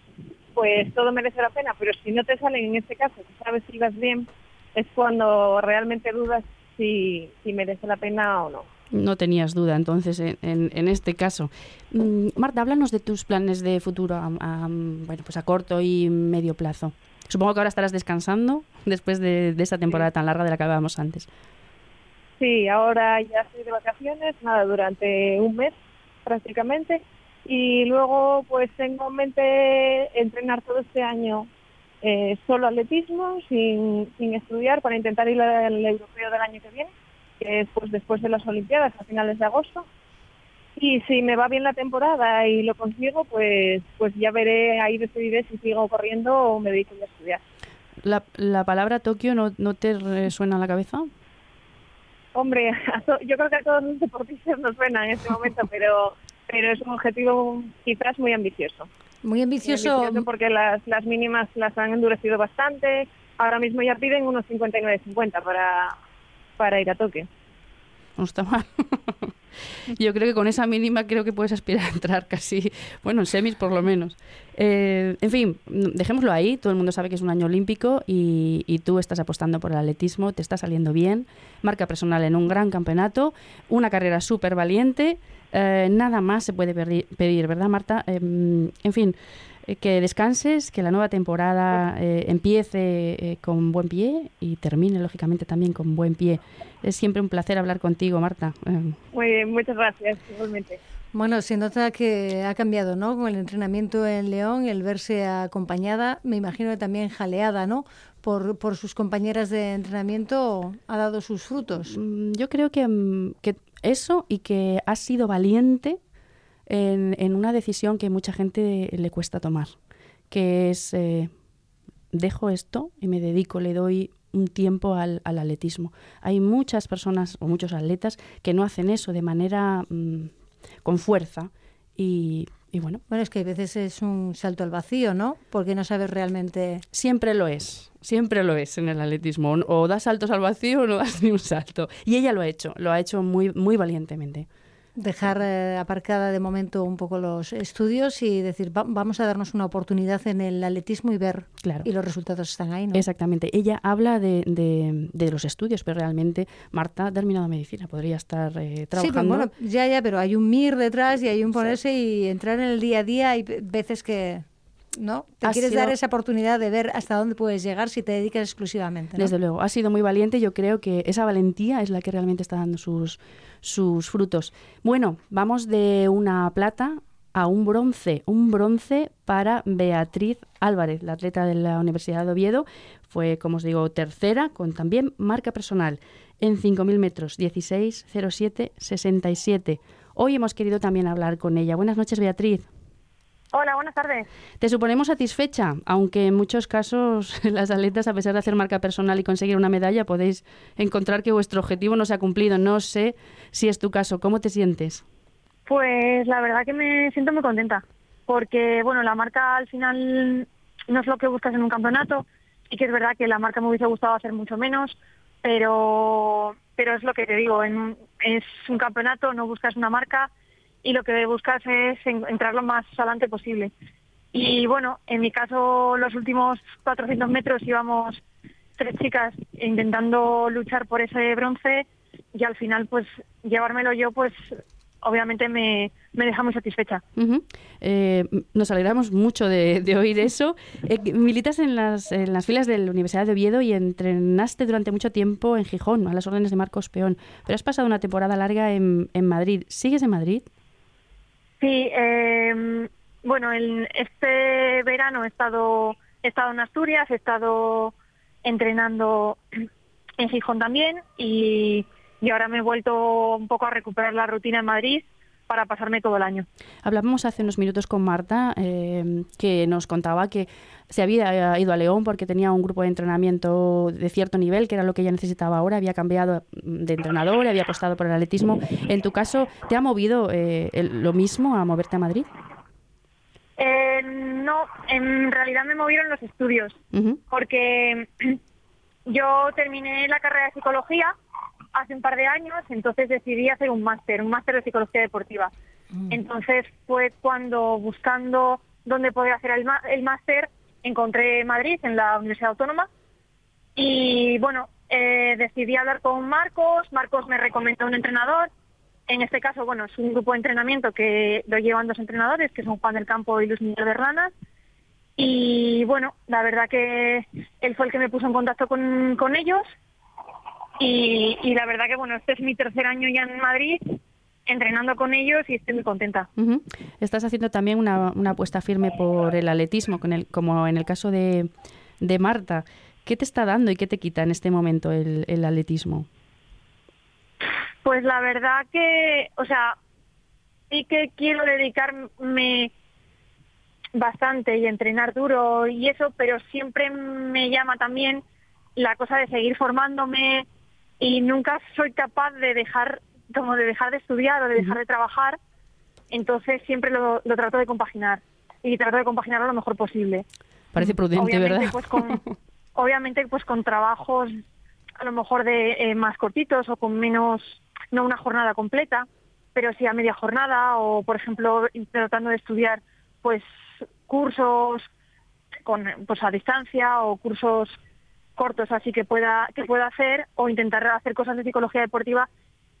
pues todo merece la pena. Pero si no te salen en este caso, que sabes si ibas bien, es cuando realmente dudas si, si merece la pena o no. No tenías duda, entonces, en, en- en este caso. Mm, Marta, háblanos de tus planes de futuro a, a- bueno, pues a corto y medio plazo. Supongo que ahora estarás descansando después de, de esa temporada tan larga de la que hablábamos antes. Sí, ahora ya estoy de vacaciones, nada, durante un mes prácticamente. Y luego pues tengo en mente entrenar todo este año eh, solo atletismo, sin, sin estudiar, para intentar ir al europeo del año que viene, que es pues después de las Olimpiadas, a finales de agosto. Y si me va bien la temporada y lo consigo, pues pues ya veré, ahí decidiré si sigo corriendo o me dedico a estudiar. ¿La, la palabra Tokio no, no te resuena a la cabeza? Hombre, a to- yo creo que a todos los deportistas nos suena en este momento, pero pero es un objetivo quizás muy ambicioso. Muy Muy ambicioso. ambicioso porque las, las mínimas las han endurecido bastante. Ahora mismo ya piden unos 59.50 para, para ir a Tokio. No está mal. Yo creo que con esa mínima creo que puedes aspirar a entrar casi, bueno, en semis por lo menos. Eh, en fin, dejémoslo ahí. Todo el mundo sabe que es un año olímpico y, tú estás apostando por el atletismo, te está saliendo bien. Marca personal en un gran campeonato, una carrera súper valiente. eh, nada más se puede pedir, ¿verdad, Marta? Em, en fin, que descanses, que la nueva temporada eh, empiece eh, con buen pie y termine, lógicamente, también con buen pie. Es siempre un placer hablar contigo, Marta. Eh, Muy bien, muchas gracias, igualmente. Bueno, se nota que ha cambiado, ¿no? Con el entrenamiento en León, el verse acompañada, me imagino que también jaleada, ¿no? Por, por sus compañeras de entrenamiento ha dado sus frutos. Mm, Yo creo que, mm, que eso y que has sido valiente en, en una decisión que mucha gente le cuesta tomar, que es eh, dejo esto y me dedico, le doy un tiempo al, al atletismo. Hay muchas personas o muchos atletas que no hacen eso de manera mm, con fuerza y, y bueno, Bueno, es que a veces es un salto al vacío, ¿no? Porque no sabes realmente... Siempre lo es, siempre lo es en el atletismo. O das saltos al vacío o no das ni un salto. Y ella lo ha hecho, lo ha hecho muy, muy valientemente. Dejar eh, aparcada de momento un poco los estudios y decir, "Va- vamos a darnos una oportunidad en el atletismo y ver. Claro. Y los resultados están ahí, ¿no? Exactamente. Ella habla de, de- de los estudios, pero realmente Marta ha terminado medicina, podría estar eh, Sí, pero trabajando. bueno, ya, ya, pero hay un MIR detrás y hay un ponerse y entrar en el día a día. Hay ve- veces que, ¿no? Te quieres sido- dar esa oportunidad de ver hasta dónde puedes llegar si te dedicas exclusivamente, ¿no? Desde luego, ha sido muy valiente. Yo creo que esa valentía es la que realmente está dando sus, sus frutos. Bueno, vamos de una plata a un bronce. Un bronce para Beatriz Álvarez, la atleta de la Universidad de Oviedo. Fue, como os digo, tercera, con también marca personal en 5.000 metros, 16.07.67. Hoy hemos querido también hablar con ella. Buenas noches, Beatriz. Hola, buenas tardes. Te suponemos satisfecha, aunque en muchos casos las atletas, a pesar de hacer marca personal y conseguir una medalla, podéis encontrar que vuestro objetivo no se ha cumplido. No sé si es tu caso. ¿Cómo te sientes? Pues la verdad que me siento muy contenta, porque bueno, la marca al final no es lo que buscas en un campeonato, y que es verdad que la marca me hubiese gustado hacer mucho menos, pero pero es lo que te digo, en es un campeonato, no buscas una marca y lo que buscas es en- entrar lo más adelante posible. Y bueno, en mi caso los últimos 400 metros íbamos tres chicas intentando luchar por ese bronce y al final pues llevármelo yo pues obviamente me, me deja muy satisfecha. Eh, nos alegramos mucho de, de oír eso. Eh, militas en las, en las filas de la Universidad de Oviedo y entrenaste durante mucho tiempo en Gijón, a las órdenes de Marcos Peón. Pero has pasado una temporada larga en, en Madrid. ¿Sigues en Madrid? Sí, eh, bueno, este verano he estado, he estado en Asturias, he estado entrenando en Gijón también y, y ahora me he vuelto un poco a recuperar la rutina en Madrid para pasarme todo el año. Hablábamos hace unos minutos con Marta, eh, que nos contaba que se había ido a León porque tenía un grupo de entrenamiento de cierto nivel, que era lo que ella necesitaba ahora, había cambiado de entrenador, había apostado por el atletismo. En tu caso, ¿te ha movido eh, el- lo mismo a moverte a Madrid? Eh, no, en realidad me movieron los estudios, porque yo terminé la carrera de psicología hace un par de años, entonces decidí hacer un máster, un máster de psicología deportiva. Entonces fue cuando buscando dónde poder hacer el, máster, encontré Madrid en la Universidad Autónoma y bueno, eh, decidí hablar con Marcos, Marcos me recomendó un entrenador, en este caso, bueno, es un grupo de entrenamiento que lo llevan dos entrenadores, que son Juan del Campo y Luis Miguel Berlanas. Y bueno, la verdad que él fue el que me puso en contacto con, con ellos. Y, y la verdad que, bueno, este es mi tercer año ya en Madrid, entrenando con ellos y estoy muy contenta. Estás haciendo también una, una apuesta firme por el atletismo, con el, como en el caso de, de Marta. ¿Qué te está dando y qué te quita en este momento el, el atletismo? Pues la verdad que, o sea, sí que quiero dedicarme bastante y entrenar duro y eso, pero siempre me llama también la cosa de seguir formándome y nunca soy capaz de dejar, como de dejar de estudiar o de dejar de trabajar, entonces siempre lo, lo trato de compaginar y trato de compaginarlo lo mejor posible. Parece prudente, obviamente, ¿verdad? Pues con, obviamente, pues con trabajos a lo mejor de eh, más cortitos o con menos, no una jornada completa, pero sí a media jornada o, por ejemplo, tratando de estudiar pues cursos con pues a distancia o cursos cortos así que pueda que pueda hacer o intentar hacer cosas de psicología deportiva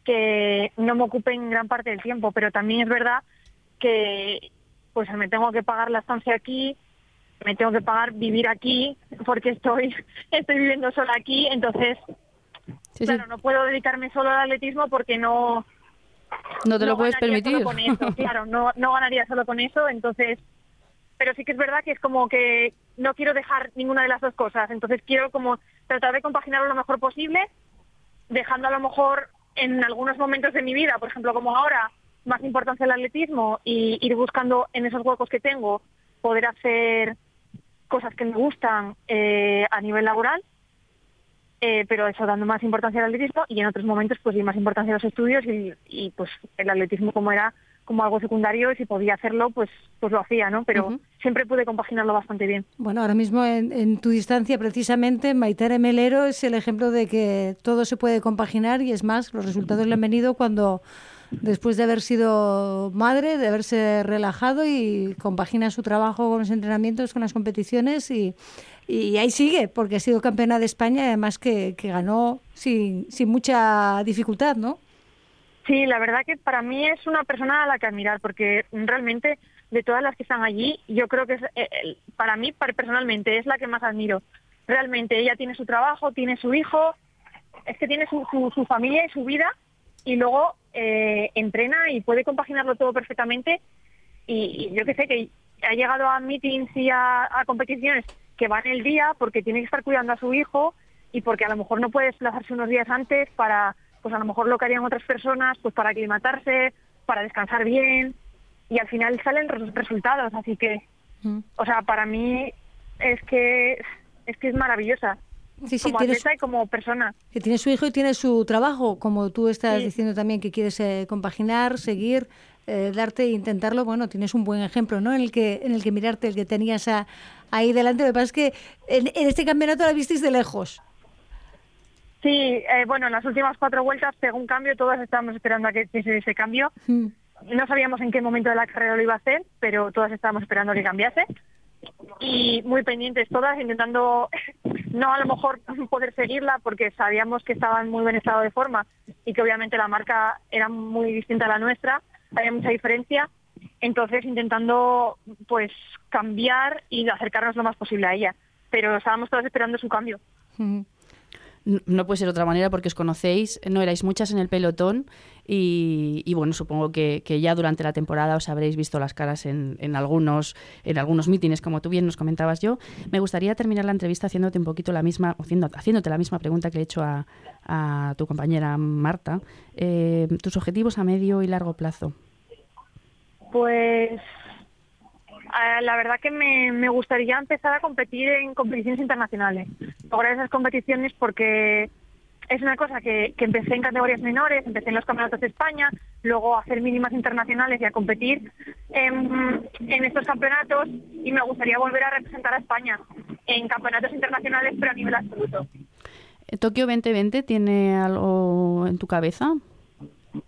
que no me ocupen gran parte del tiempo, pero también es verdad que pues me tengo que pagar la estancia aquí, me tengo que pagar vivir aquí porque estoy estoy viviendo sola aquí, entonces Sí, sí. claro, no puedo dedicarme solo al atletismo porque no No te lo puedes permitir. solo con eso, claro, no, no ganaría solo con eso, entonces, pero sí que es verdad que es como que no quiero dejar ninguna de las dos cosas, entonces quiero como tratar de compaginarlo lo mejor posible, dejando a lo mejor en algunos momentos de mi vida, por ejemplo, como ahora, más importancia el atletismo y ir buscando en esos huecos que tengo poder hacer cosas que me gustan eh, a nivel laboral eh, pero eso dando más importancia al atletismo y en otros momentos pues di más importancia a los estudios y, y, pues el atletismo como era como algo secundario y si podía hacerlo pues pues lo hacía no pero Ujú. siempre pude compaginarlo bastante bien Bueno, ahora mismo en, en tu distancia, precisamente, Maitere Melero es el ejemplo de que todo se puede compaginar y es más, los resultados le han venido cuando, después de haber sido madre, de haberse relajado y compagina su trabajo con los entrenamientos, con las competiciones y, y ahí sigue, porque ha sido campeona de España y además que, que ganó sin, sin mucha dificultad, ¿no? Sí, la verdad que para mí es una persona a la que admirar, porque realmente de todas las que están allí, yo creo que es, eh, para mí personalmente es la que más admiro. Realmente ella tiene su trabajo, tiene su hijo, es que tiene su, su, su familia y su vida y luego eh, entrena y puede compaginarlo todo perfectamente y, y yo que sé que ha llegado a meetings y a, a competiciones que van el día porque tiene que estar cuidando a su hijo y porque a lo mejor no puede desplazarse unos días antes para, pues a lo mejor lo que harían otras personas, pues para aclimatarse, para descansar bien y al final salen res- resultados, así que, o sea, para mí es que es que es maravillosa Sí, sí, como tienes- atleta y como persona. Que tiene su hijo y tiene su trabajo, como tú estás Sí. diciendo también que quieres eh, compaginar, seguir, eh, darte e intentarlo. Bueno, tienes un buen ejemplo, ¿no? En el que en el que mirarte, el que tenías a- ahí delante. Lo que pasa es que en, en este campeonato la visteis de lejos. Sí, eh, bueno, en las últimas cuatro vueltas pegó un cambio, todas estábamos esperando a que hiciese ese cambio. Mm. No sabíamos en qué momento de la carrera lo iba a hacer, pero todas estábamos esperando que cambiase. Y muy pendientes todas, intentando no a lo mejor poder seguirla porque sabíamos que estaba en muy buen estado de forma y que obviamente la marca era muy distinta a la nuestra, había mucha diferencia. Entonces intentando pues cambiar y acercarnos lo más posible a ella. Pero estábamos todas esperando su cambio. Mm. No puede ser de otra manera porque os conocéis, no erais muchas en el pelotón y, bueno, supongo que, ya durante la temporada os habréis visto las caras en, en algunos en algunos mítines, como tú bien nos comentabas yo. Me gustaría terminar la entrevista haciéndote un poquito la misma, haciendo, haciéndote la misma pregunta que le he hecho a, a tu compañera Marta. Eh, tus objetivos a medio y largo plazo. Pues ah, la verdad que me, me gustaría empezar a competir en competiciones internacionales. Lograr esas competiciones porque es una cosa que, que empecé en categorías menores, empecé en los campeonatos de España, luego a hacer mínimas internacionales y a competir en, en estos campeonatos y me gustaría volver a representar a España en campeonatos internacionales pero a nivel absoluto. ¿Tokio 2020 tiene algo en tu cabeza?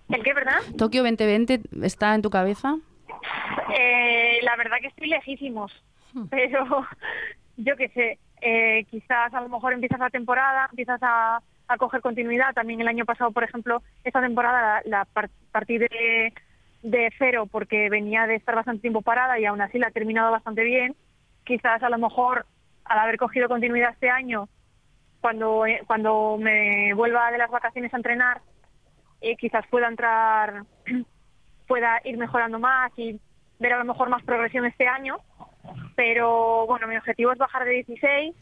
¿El qué, verdad? ¿Tokio 2020 está en tu cabeza? Eh, la verdad que estoy lejísimos, pero yo qué sé, eh, quizás a lo mejor empiezas la temporada, empiezas a, a coger continuidad. También el año pasado, por ejemplo, esta temporada la, la par- partí de, de cero porque venía de estar bastante tiempo parada y aún así la he terminado bastante bien. Quizás a lo mejor al haber cogido continuidad este año, cuando, eh, cuando me vuelva de las vacaciones a entrenar, eh, quizás pueda entrar, pueda ir mejorando más y ver a lo mejor más progresión este año. Pero bueno, mi objetivo es bajar de 16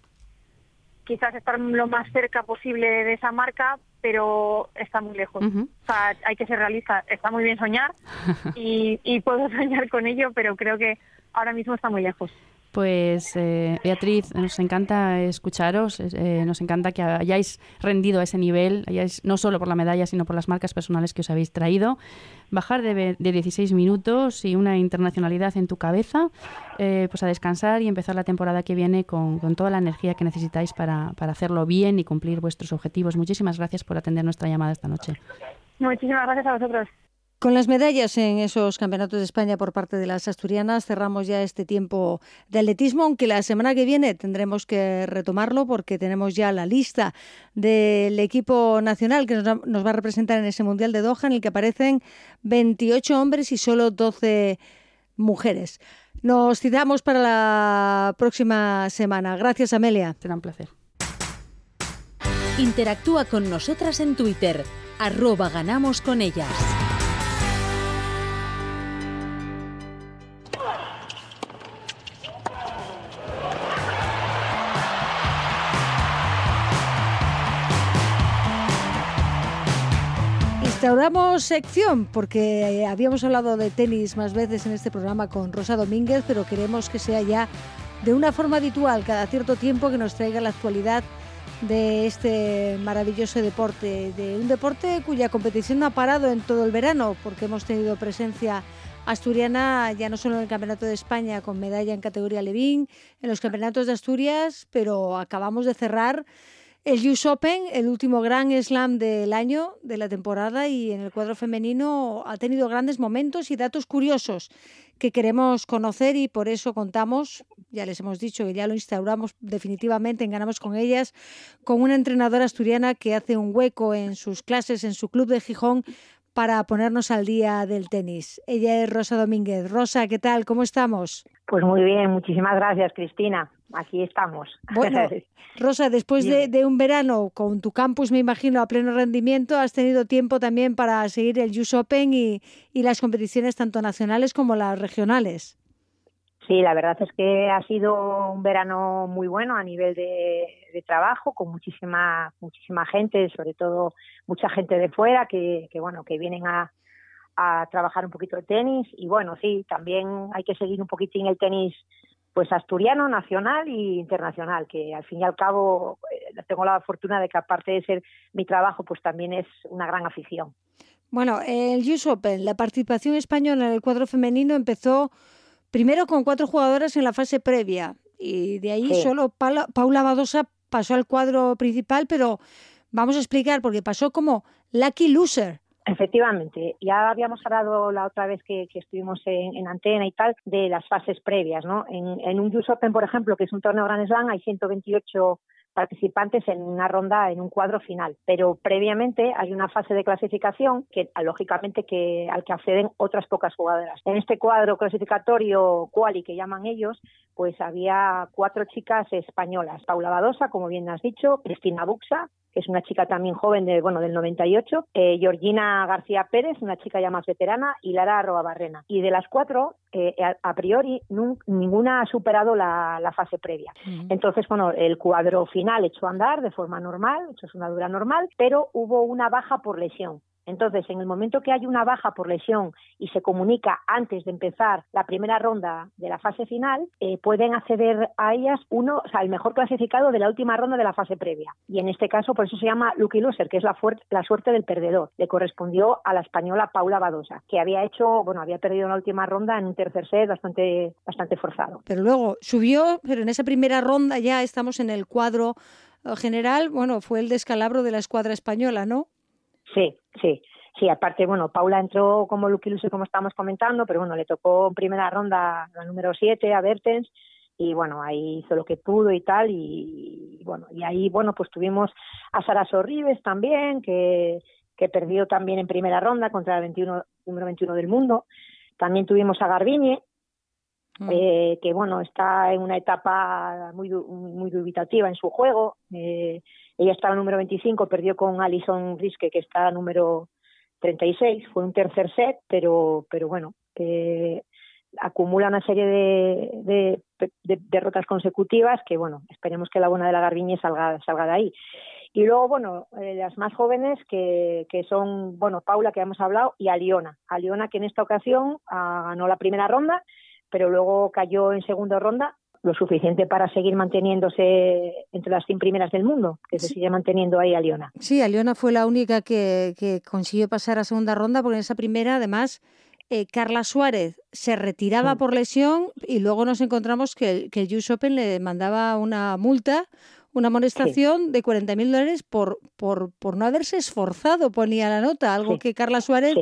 quizás estar lo más cerca posible de esa marca, pero está muy lejos. O sea, hay que ser realista. Está muy bien soñar y, y puedo soñar con ello, pero creo que ahora mismo está muy lejos. Pues eh, Beatriz, nos encanta escucharos, eh, nos encanta que hayáis rendido a ese nivel, no solo por la medalla, sino por las marcas personales que os habéis traído. Bajar de, de 16 minutos y una internacionalidad en tu cabeza, eh, pues a descansar y empezar la temporada que viene con, con toda la energía que necesitáis para, para hacerlo bien y cumplir vuestros objetivos. Muchísimas gracias por atender nuestra llamada esta noche. Muchísimas gracias a vosotros. Con las medallas en esos campeonatos de España por parte de las asturianas cerramos ya este tiempo de atletismo, aunque la semana que viene tendremos que retomarlo porque tenemos ya la lista del equipo nacional que nos va- a representar en ese Mundial de Doha, en el que aparecen 28 hombres y solo 12 mujeres. Nos citamos para la próxima semana. Gracias, Amelia. Será un placer. Interactúa con nosotras en Twitter, arroba ganamos con ellas. Instauramos sección porque eh, habíamos hablado de tenis más veces en este programa con Rosa Domínguez, pero queremos que sea ya de una forma habitual cada cierto tiempo que nos traiga la actualidad de este maravilloso deporte, de un deporte cuya competición no ha parado en todo el verano, porque hemos tenido presencia asturiana ya no solo en el Campeonato de España con medalla en categoría Levín, en los campeonatos de Asturias, pero acabamos de cerrar el US Open, el último gran slam del año, de la temporada, y en el cuadro femenino ha tenido grandes momentos y datos curiosos que queremos conocer y por eso contamos, ya les hemos dicho que ya lo instauramos definitivamente en Ganamos con ellas, con una entrenadora asturiana que hace un hueco en sus clases, en su club de Gijón, para ponernos al día del tenis. Ella es Rosa Domínguez. Rosa, ¿qué tal? ¿Cómo estamos? Pues muy bien, muchísimas gracias, Cristina. Aquí estamos. Bueno, Rosa, después de, de, un verano con tu campus, me imagino, a pleno rendimiento, has tenido tiempo también para seguir el US Open y, y las competiciones tanto nacionales como las regionales. Sí, la verdad es que ha sido un verano muy bueno a nivel de, trabajo, con muchísima muchísima gente, sobre todo mucha gente de fuera que, que bueno que vienen a, a trabajar un poquito de tenis y bueno sí también hay que seguir un poquitín el tenis pues asturiano, nacional e internacional, que al fin y al cabo eh, tengo la fortuna de que aparte de ser mi trabajo, pues también es una gran afición. Bueno, el US Open, la participación española en el cuadro femenino empezó primero con cuatro jugadoras en la fase previa y de ahí sí. solo Paula, Paula Badosa pasó al cuadro principal, pero vamos a explicar porque pasó como lucky loser. Efectivamente, ya habíamos hablado la otra vez que, que estuvimos en, en, antena y tal de las fases previas, ¿no? En, en un US Open, por ejemplo, que es un torneo Grand Slam, hay 128 participantes en una ronda, en un cuadro final. Pero previamente hay una fase de clasificación que, lógicamente, que al que acceden otras pocas jugadoras. En este cuadro clasificatorio quali que llaman ellos, pues había cuatro chicas españolas. Paula Badosa, como bien has dicho, Cristina Buxa, que es una chica también joven de, bueno, del 98, eh, Georgina García Pérez, una chica ya más veterana, y Lara Arroabarrena. Y de las cuatro, eh, a, a, priori, ninguna ha superado la, la fase previa. Uh -huh. Entonces, bueno, el cuadro final echó a andar de forma normal, echó su andadura normal, pero hubo una baja por lesión. Entonces, en el momento que hay una baja por lesión y se comunica antes de empezar la primera ronda de la fase final, eh, pueden acceder a ellas uno, o sea, el mejor clasificado de la última ronda de la fase previa. Y en este caso, por eso se llama Lucky Loser, que es la, la suerte del perdedor. Le correspondió a la española Paula Badosa, que había hecho, bueno, había perdido en la última ronda en un tercer set bastante, bastante forzado. Pero luego subió, pero en esa primera ronda ya estamos en el cuadro eh, general, bueno, fue el descalabro de la escuadra española, ¿no? Sí, sí. Sí, aparte, bueno, Paula entró como Lucky Lucy, como estábamos comentando, pero bueno, le tocó en primera ronda la número 7 a Bertens y bueno, ahí hizo lo que pudo y tal y, bueno, y ahí, bueno, pues tuvimos a Sara Sorribes también, que, que perdió también en primera ronda contra el 21, número 21 del mundo. También tuvimos a Garbiñe, mm. eh, que bueno, está en una etapa muy, muy dubitativa en su juego. Eh, ella estaba número 25, perdió con Alison Riske, que está número 36. Fue un tercer set, pero, pero bueno, que acumula una serie de, derrotas consecutivas que, bueno, esperemos que la buena de la Garbiñe salga, salga de ahí. Y luego, bueno, eh, las más jóvenes que, que son, bueno, Paula, que hemos hablado, y Aliona. Aliona, que en esta ocasión ah, ganó la primera ronda, pero luego cayó en segunda ronda lo suficiente para seguir manteniéndose entre las 100 primeras del mundo, que se sigue manteniendo ahí a Liona. Sí, Aliona fue la única que, que, consiguió pasar a segunda ronda, porque en esa primera, además, eh, Carla Suárez se retiraba por lesión y luego nos encontramos que, que el US Open le mandaba una multa, una amonestación de 40.000 dólares por, por, por no haberse esforzado, ponía la nota, algo que Carla Suárez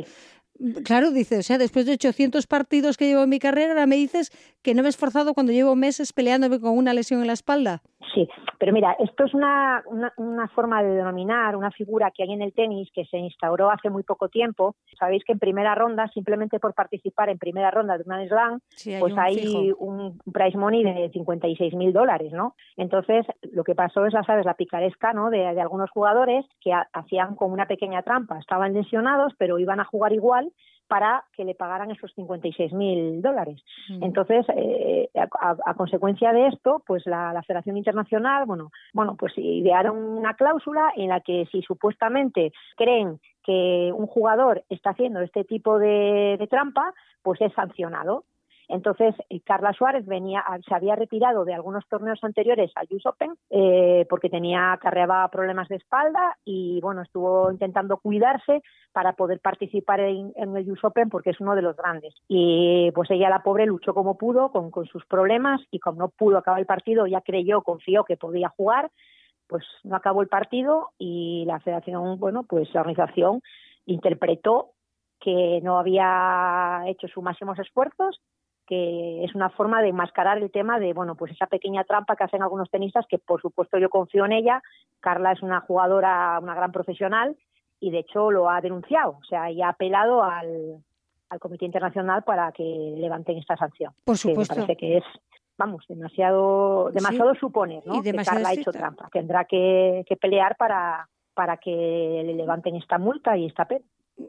Claro, dice, o sea, después de 800 partidos que llevo en mi carrera, ahora me dices que no me he esforzado cuando llevo meses peleándome con una lesión en la espalda. Sí, pero mira, esto es una, una, forma de denominar una figura que hay en el tenis que se instauró hace muy poco tiempo. Sabéis que en primera ronda, simplemente por participar en primera ronda de una slam, pues hay un prize money de 56 mil dólares, ¿no? Entonces, lo que pasó es, ya sabes, la picaresca, ¿no? De, de algunos jugadores que hacían como una pequeña trampa. Estaban lesionados, pero iban a jugar igual para que le pagaran esos 56 mil dólares. Mm. Entonces, eh, a, consecuencia de esto, pues la, Federación Internacional, bueno, bueno, pues idearon una cláusula en la que si supuestamente creen que un jugador está haciendo este tipo de trampa, pues es sancionado. Entonces, eh, Carla Suárez venía, se había retirado de algunos torneos anteriores al US Open eh, porque tenía, acarreaba problemas de espalda y bueno, estuvo intentando cuidarse para poder participar en, el US Open porque es uno de los grandes. Y pues ella, la pobre, luchó como pudo con, con sus problemas y como no pudo acabar el partido, ya creyó, confió que podía jugar, pues no acabó el partido y la federación, bueno, pues la organización interpretó que no había hecho sus máximos esfuerzos que es una forma de enmascarar el tema de, bueno, pues esa pequeña trampa que hacen algunos tenistas, que por supuesto yo confío en ella. Carla es una jugadora, una gran profesional y de hecho lo ha denunciado, o sea, y ha apelado al, al Comité Internacional para que levanten esta sanción. Por supuesto. me parece que es, vamos, demasiado, demasiado suponer, ¿no? que Carla ha hecho trampa. Tendrá que, que pelear para, para que le levanten esta multa y esta pena.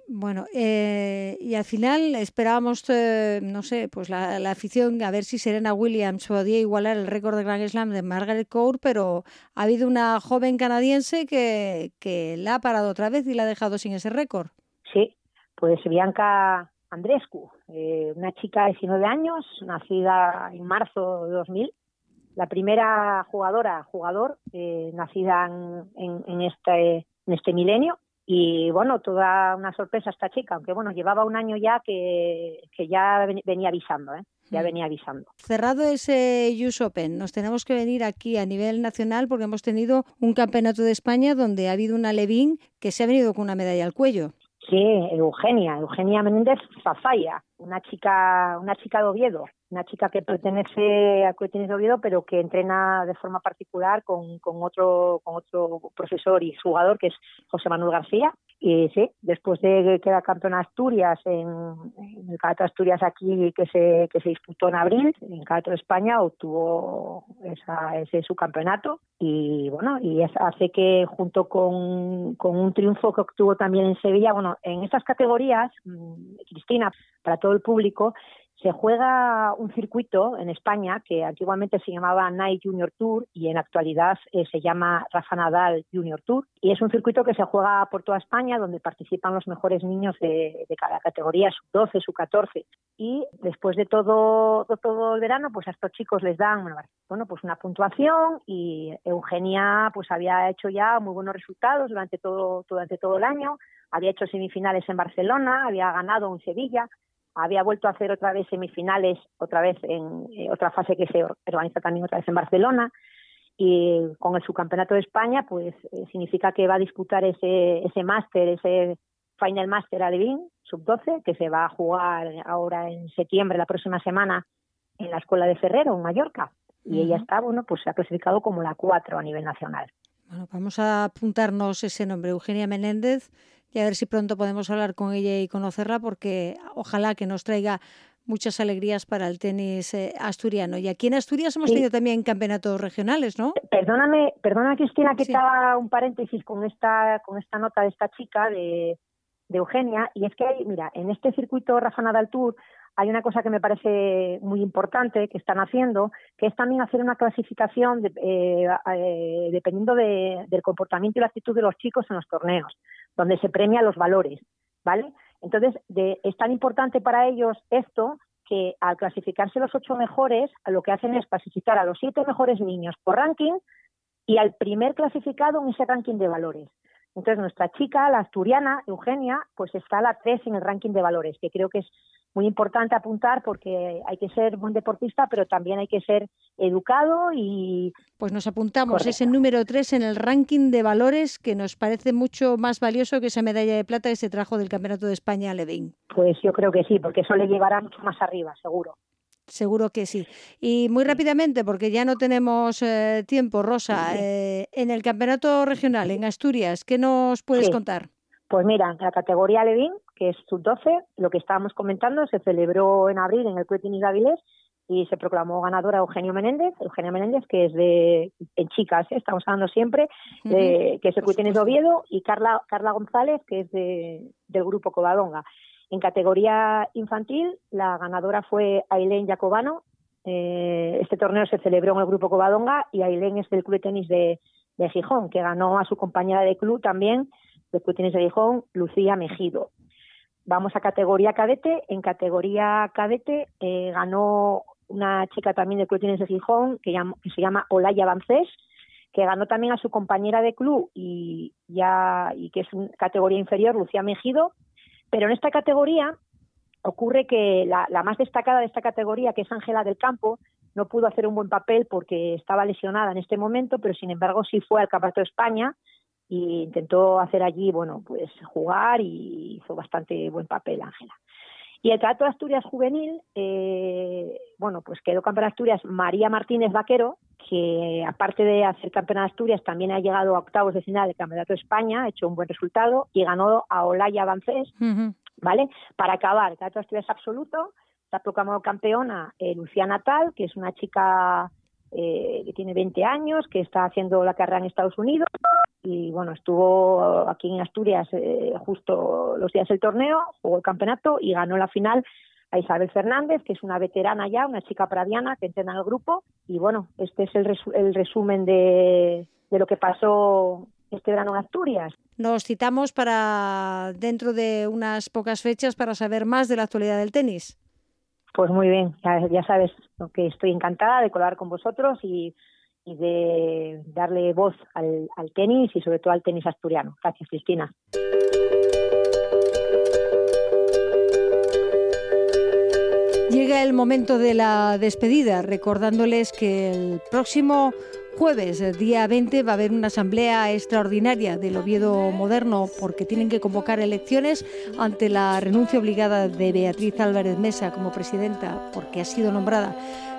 Bueno, eh, y al final esperábamos, eh, no sé, pues la, afición a ver si Serena Williams podía igualar el récord de Grand Slam de Margaret Court, pero ha habido una joven canadiense que, que la ha parado otra vez y la ha dejado sin ese récord. Sí, pues Bianca Andrescu, eh, una chica de 19 años, nacida en marzo de 2000, la primera jugadora, jugador, nacida en, en, este, en este milenio y bueno, toda una sorpresa esta chica, aunque bueno, llevaba un año ya que, que ya venía avisando, ¿eh? ya mm. venía avisando. Cerrado ese US Open, nos tenemos que venir aquí a nivel nacional porque hemos tenido un campeonato de España donde ha habido una Levín que se ha venido con una medalla al cuello. Sí, Eugenia, Eugenia Menéndez Zafaya, una chica, una chica de Oviedo, una chica que pertenece a Cuetines de Oviedo, pero que entrena de forma particular con, con, otro, con otro profesor y jugador que es José Manuel García. Y sí, después de que era campeón Asturias, en, el Cato Asturias aquí que se, que se disputó en abril, en Cato España obtuvo esa, ese su campeonato y bueno, y hace que junto con, con un triunfo que obtuvo también en Sevilla, bueno, en estas categorías, mm, Cristina, para todo el público, se juega un circuito en España que antiguamente se llamaba Night Junior Tour y en actualidad eh, se llama Rafa Nadal Junior Tour. Y es un circuito que se juega por toda España donde participan los mejores niños de, cada categoría, sub 12, sub 14. Y después de todo, todo el verano, pues a estos chicos les dan bueno, pues una puntuación y Eugenia pues había hecho ya muy buenos resultados durante todo, durante todo el año. Había hecho semifinales en Barcelona, había ganado en Sevilla había vuelto a hacer otra vez semifinales, otra vez en eh, otra fase que se organiza también otra vez en Barcelona. Y con el subcampeonato de España, pues eh, significa que va a disputar ese, ese máster, ese Final Master Alevín, sub-12, que se va a jugar ahora en septiembre, la próxima semana, en la Escuela de Ferrero, en Mallorca. Y ella está, bueno, pues se ha clasificado como la 4 a nivel nacional. Bueno, vamos a apuntarnos ese nombre, Eugenia Menéndez, y a ver si pronto podemos hablar con ella y conocerla porque ojalá que nos traiga muchas alegrías para el tenis eh, asturiano. Y aquí en Asturias hemos tenido también campeonatos regionales, ¿no? Perdóname, perdona Cristina que estaba un paréntesis con esta con esta nota de esta chica de, de Eugenia y es que mira, en este circuito Rafa Nadal Tour hay una cosa que me parece muy importante que están haciendo, que es también hacer una clasificación eh, eh, dependiendo del comportamiento y la actitud de los chicos en los torneos, donde se premia los valores, ¿vale? Entonces, es tan importante para ellos esto que al clasificarse los ocho mejores, lo que hacen es clasificar a los siete mejores niños por ranking y al primer clasificado en ese ranking de valores. Entonces, nuestra chica, la asturiana, Eugenia, pues está a la tres en el ranking de valores, que creo que es muy importante apuntar porque hay que ser buen deportista, pero también hay que ser educado y... Pues nos apuntamos ese número 3 en el ranking de valores que nos parece mucho más valioso que esa medalla de plata que se trajo del Campeonato de España a Levin. Pues yo creo que sí, porque eso le llevará mucho más arriba, seguro. Seguro que sí. Y muy rápidamente, porque ya no tenemos eh, tiempo, Rosa, eh, en el Campeonato Regional en Asturias, ¿qué nos puedes contar? Pues mira, la categoría Levin, que es sub-12, lo que estábamos comentando, se celebró en abril en el Club de Gavilés y se proclamó ganadora Eugenio Menéndez, Eugenio Menéndez, que es de en chicas, ¿eh? estamos hablando siempre, que es el Club de Oviedo, y Carla, Carla González, que es de, del grupo Covadonga. En categoría infantil, la ganadora fue Ailén Jacobano. Eh, este torneo se celebró en el grupo Covadonga y Ailén es del Club de Tenis de, de Gijón, que ganó a su compañera de club también Después tienes de Gijón, Lucía Mejido. Vamos a categoría cadete. En categoría cadete eh, ganó una chica también de Club Tienes de Gijón que, se llama Olaya Bancés, que ganó también a su compañera de club y, ya, y que es una categoría inferior, Lucía Mejido. Pero en esta categoría ocurre que la, la más destacada de esta categoría, que es Ángela del Campo, no pudo hacer un buen papel porque estaba lesionada en este momento, pero sin embargo sí fue al Campeonato de España y intentó hacer allí, bueno, pues jugar y hizo bastante buen papel Ángela. Y el Campeonato de Asturias Juvenil, eh, bueno, pues quedó campeona de Asturias María Martínez Vaquero, que aparte de hacer campeona de Asturias, también ha llegado a octavos de final del Campeonato de España, ha hecho un buen resultado y ganó a Olaya Avancés, ¿vale? Para acabar, el Campeonato de Asturias absoluto, está proclamado campeona eh, Lucía Natal, que es una chica eh, que tiene 20 años, que está haciendo la carrera en Estados Unidos y bueno, estuvo aquí en Asturias eh, justo los días del torneo, jugó el campeonato y ganó la final a Isabel Fernández, que es una veterana ya, una chica pradiana que entrena en el grupo. Y bueno, este es el, el resumen de lo que pasó este verano en Asturias. Nos citamos para dentro de unas pocas fechas para saber más de la actualidad del tenis. Pues muy bien, ya, sabes que estoy encantada de colaborar con vosotros y, de darle voz al, al tenis y sobre todo al tenis asturiano. Gracias, Cristina. Llega el momento de la despedida, recordándoles que el próximo jueves, día 20, va a haber una asamblea extraordinaria del Oviedo Moderno porque tienen que convocar elecciones ante la renuncia obligada de Beatriz Álvarez Mesa como presidenta, porque ha sido nombrada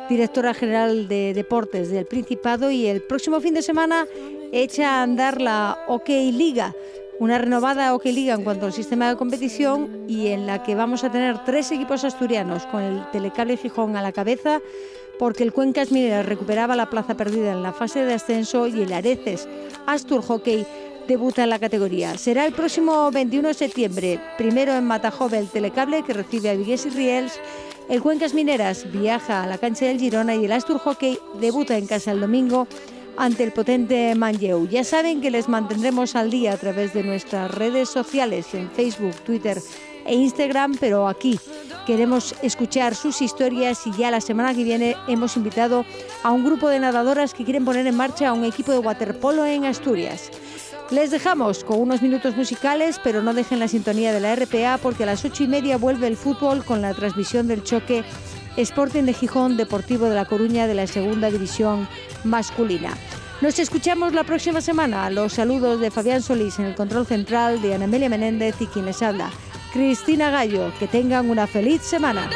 directora general de deportes del Principado y el próximo fin de semana echa a andar la OK Liga una renovada OK Liga en cuanto al sistema de competición y en la que vamos a tener tres equipos asturianos con el Telecable Gijón a la cabeza porque el Cuencas Mineras recuperaba la plaza perdida en la fase de ascenso y el Areces Astur Hockey debuta en la categoría. Será el próximo 21 de septiembre, primero en Matajove el Telecable que recibe a Vigues y Riels El Cuencas Mineras viaja a la cancha del Girona y el Astur Hockey debuta en casa el domingo ante el potente Manlleu. Ya saben que les mantendremos al día a través de nuestras redes sociales en Facebook, Twitter e Instagram, pero aquí queremos escuchar sus historias y ya la semana que viene hemos invitado a un grupo de nadadoras que quieren poner en marcha un equipo de waterpolo en Asturias. Les dejamos con unos minutos musicales, pero no dejen la sintonía de la RPA porque a las ocho y media vuelve el fútbol con la transmisión del choque Sporting de Gijón Deportivo de La Coruña de la Segunda División Masculina. Nos escuchamos la próxima semana. Los saludos de Fabián Solís en el control central, de Ana Menéndez y quien habla, Cristina Gallo. Que tengan una feliz semana.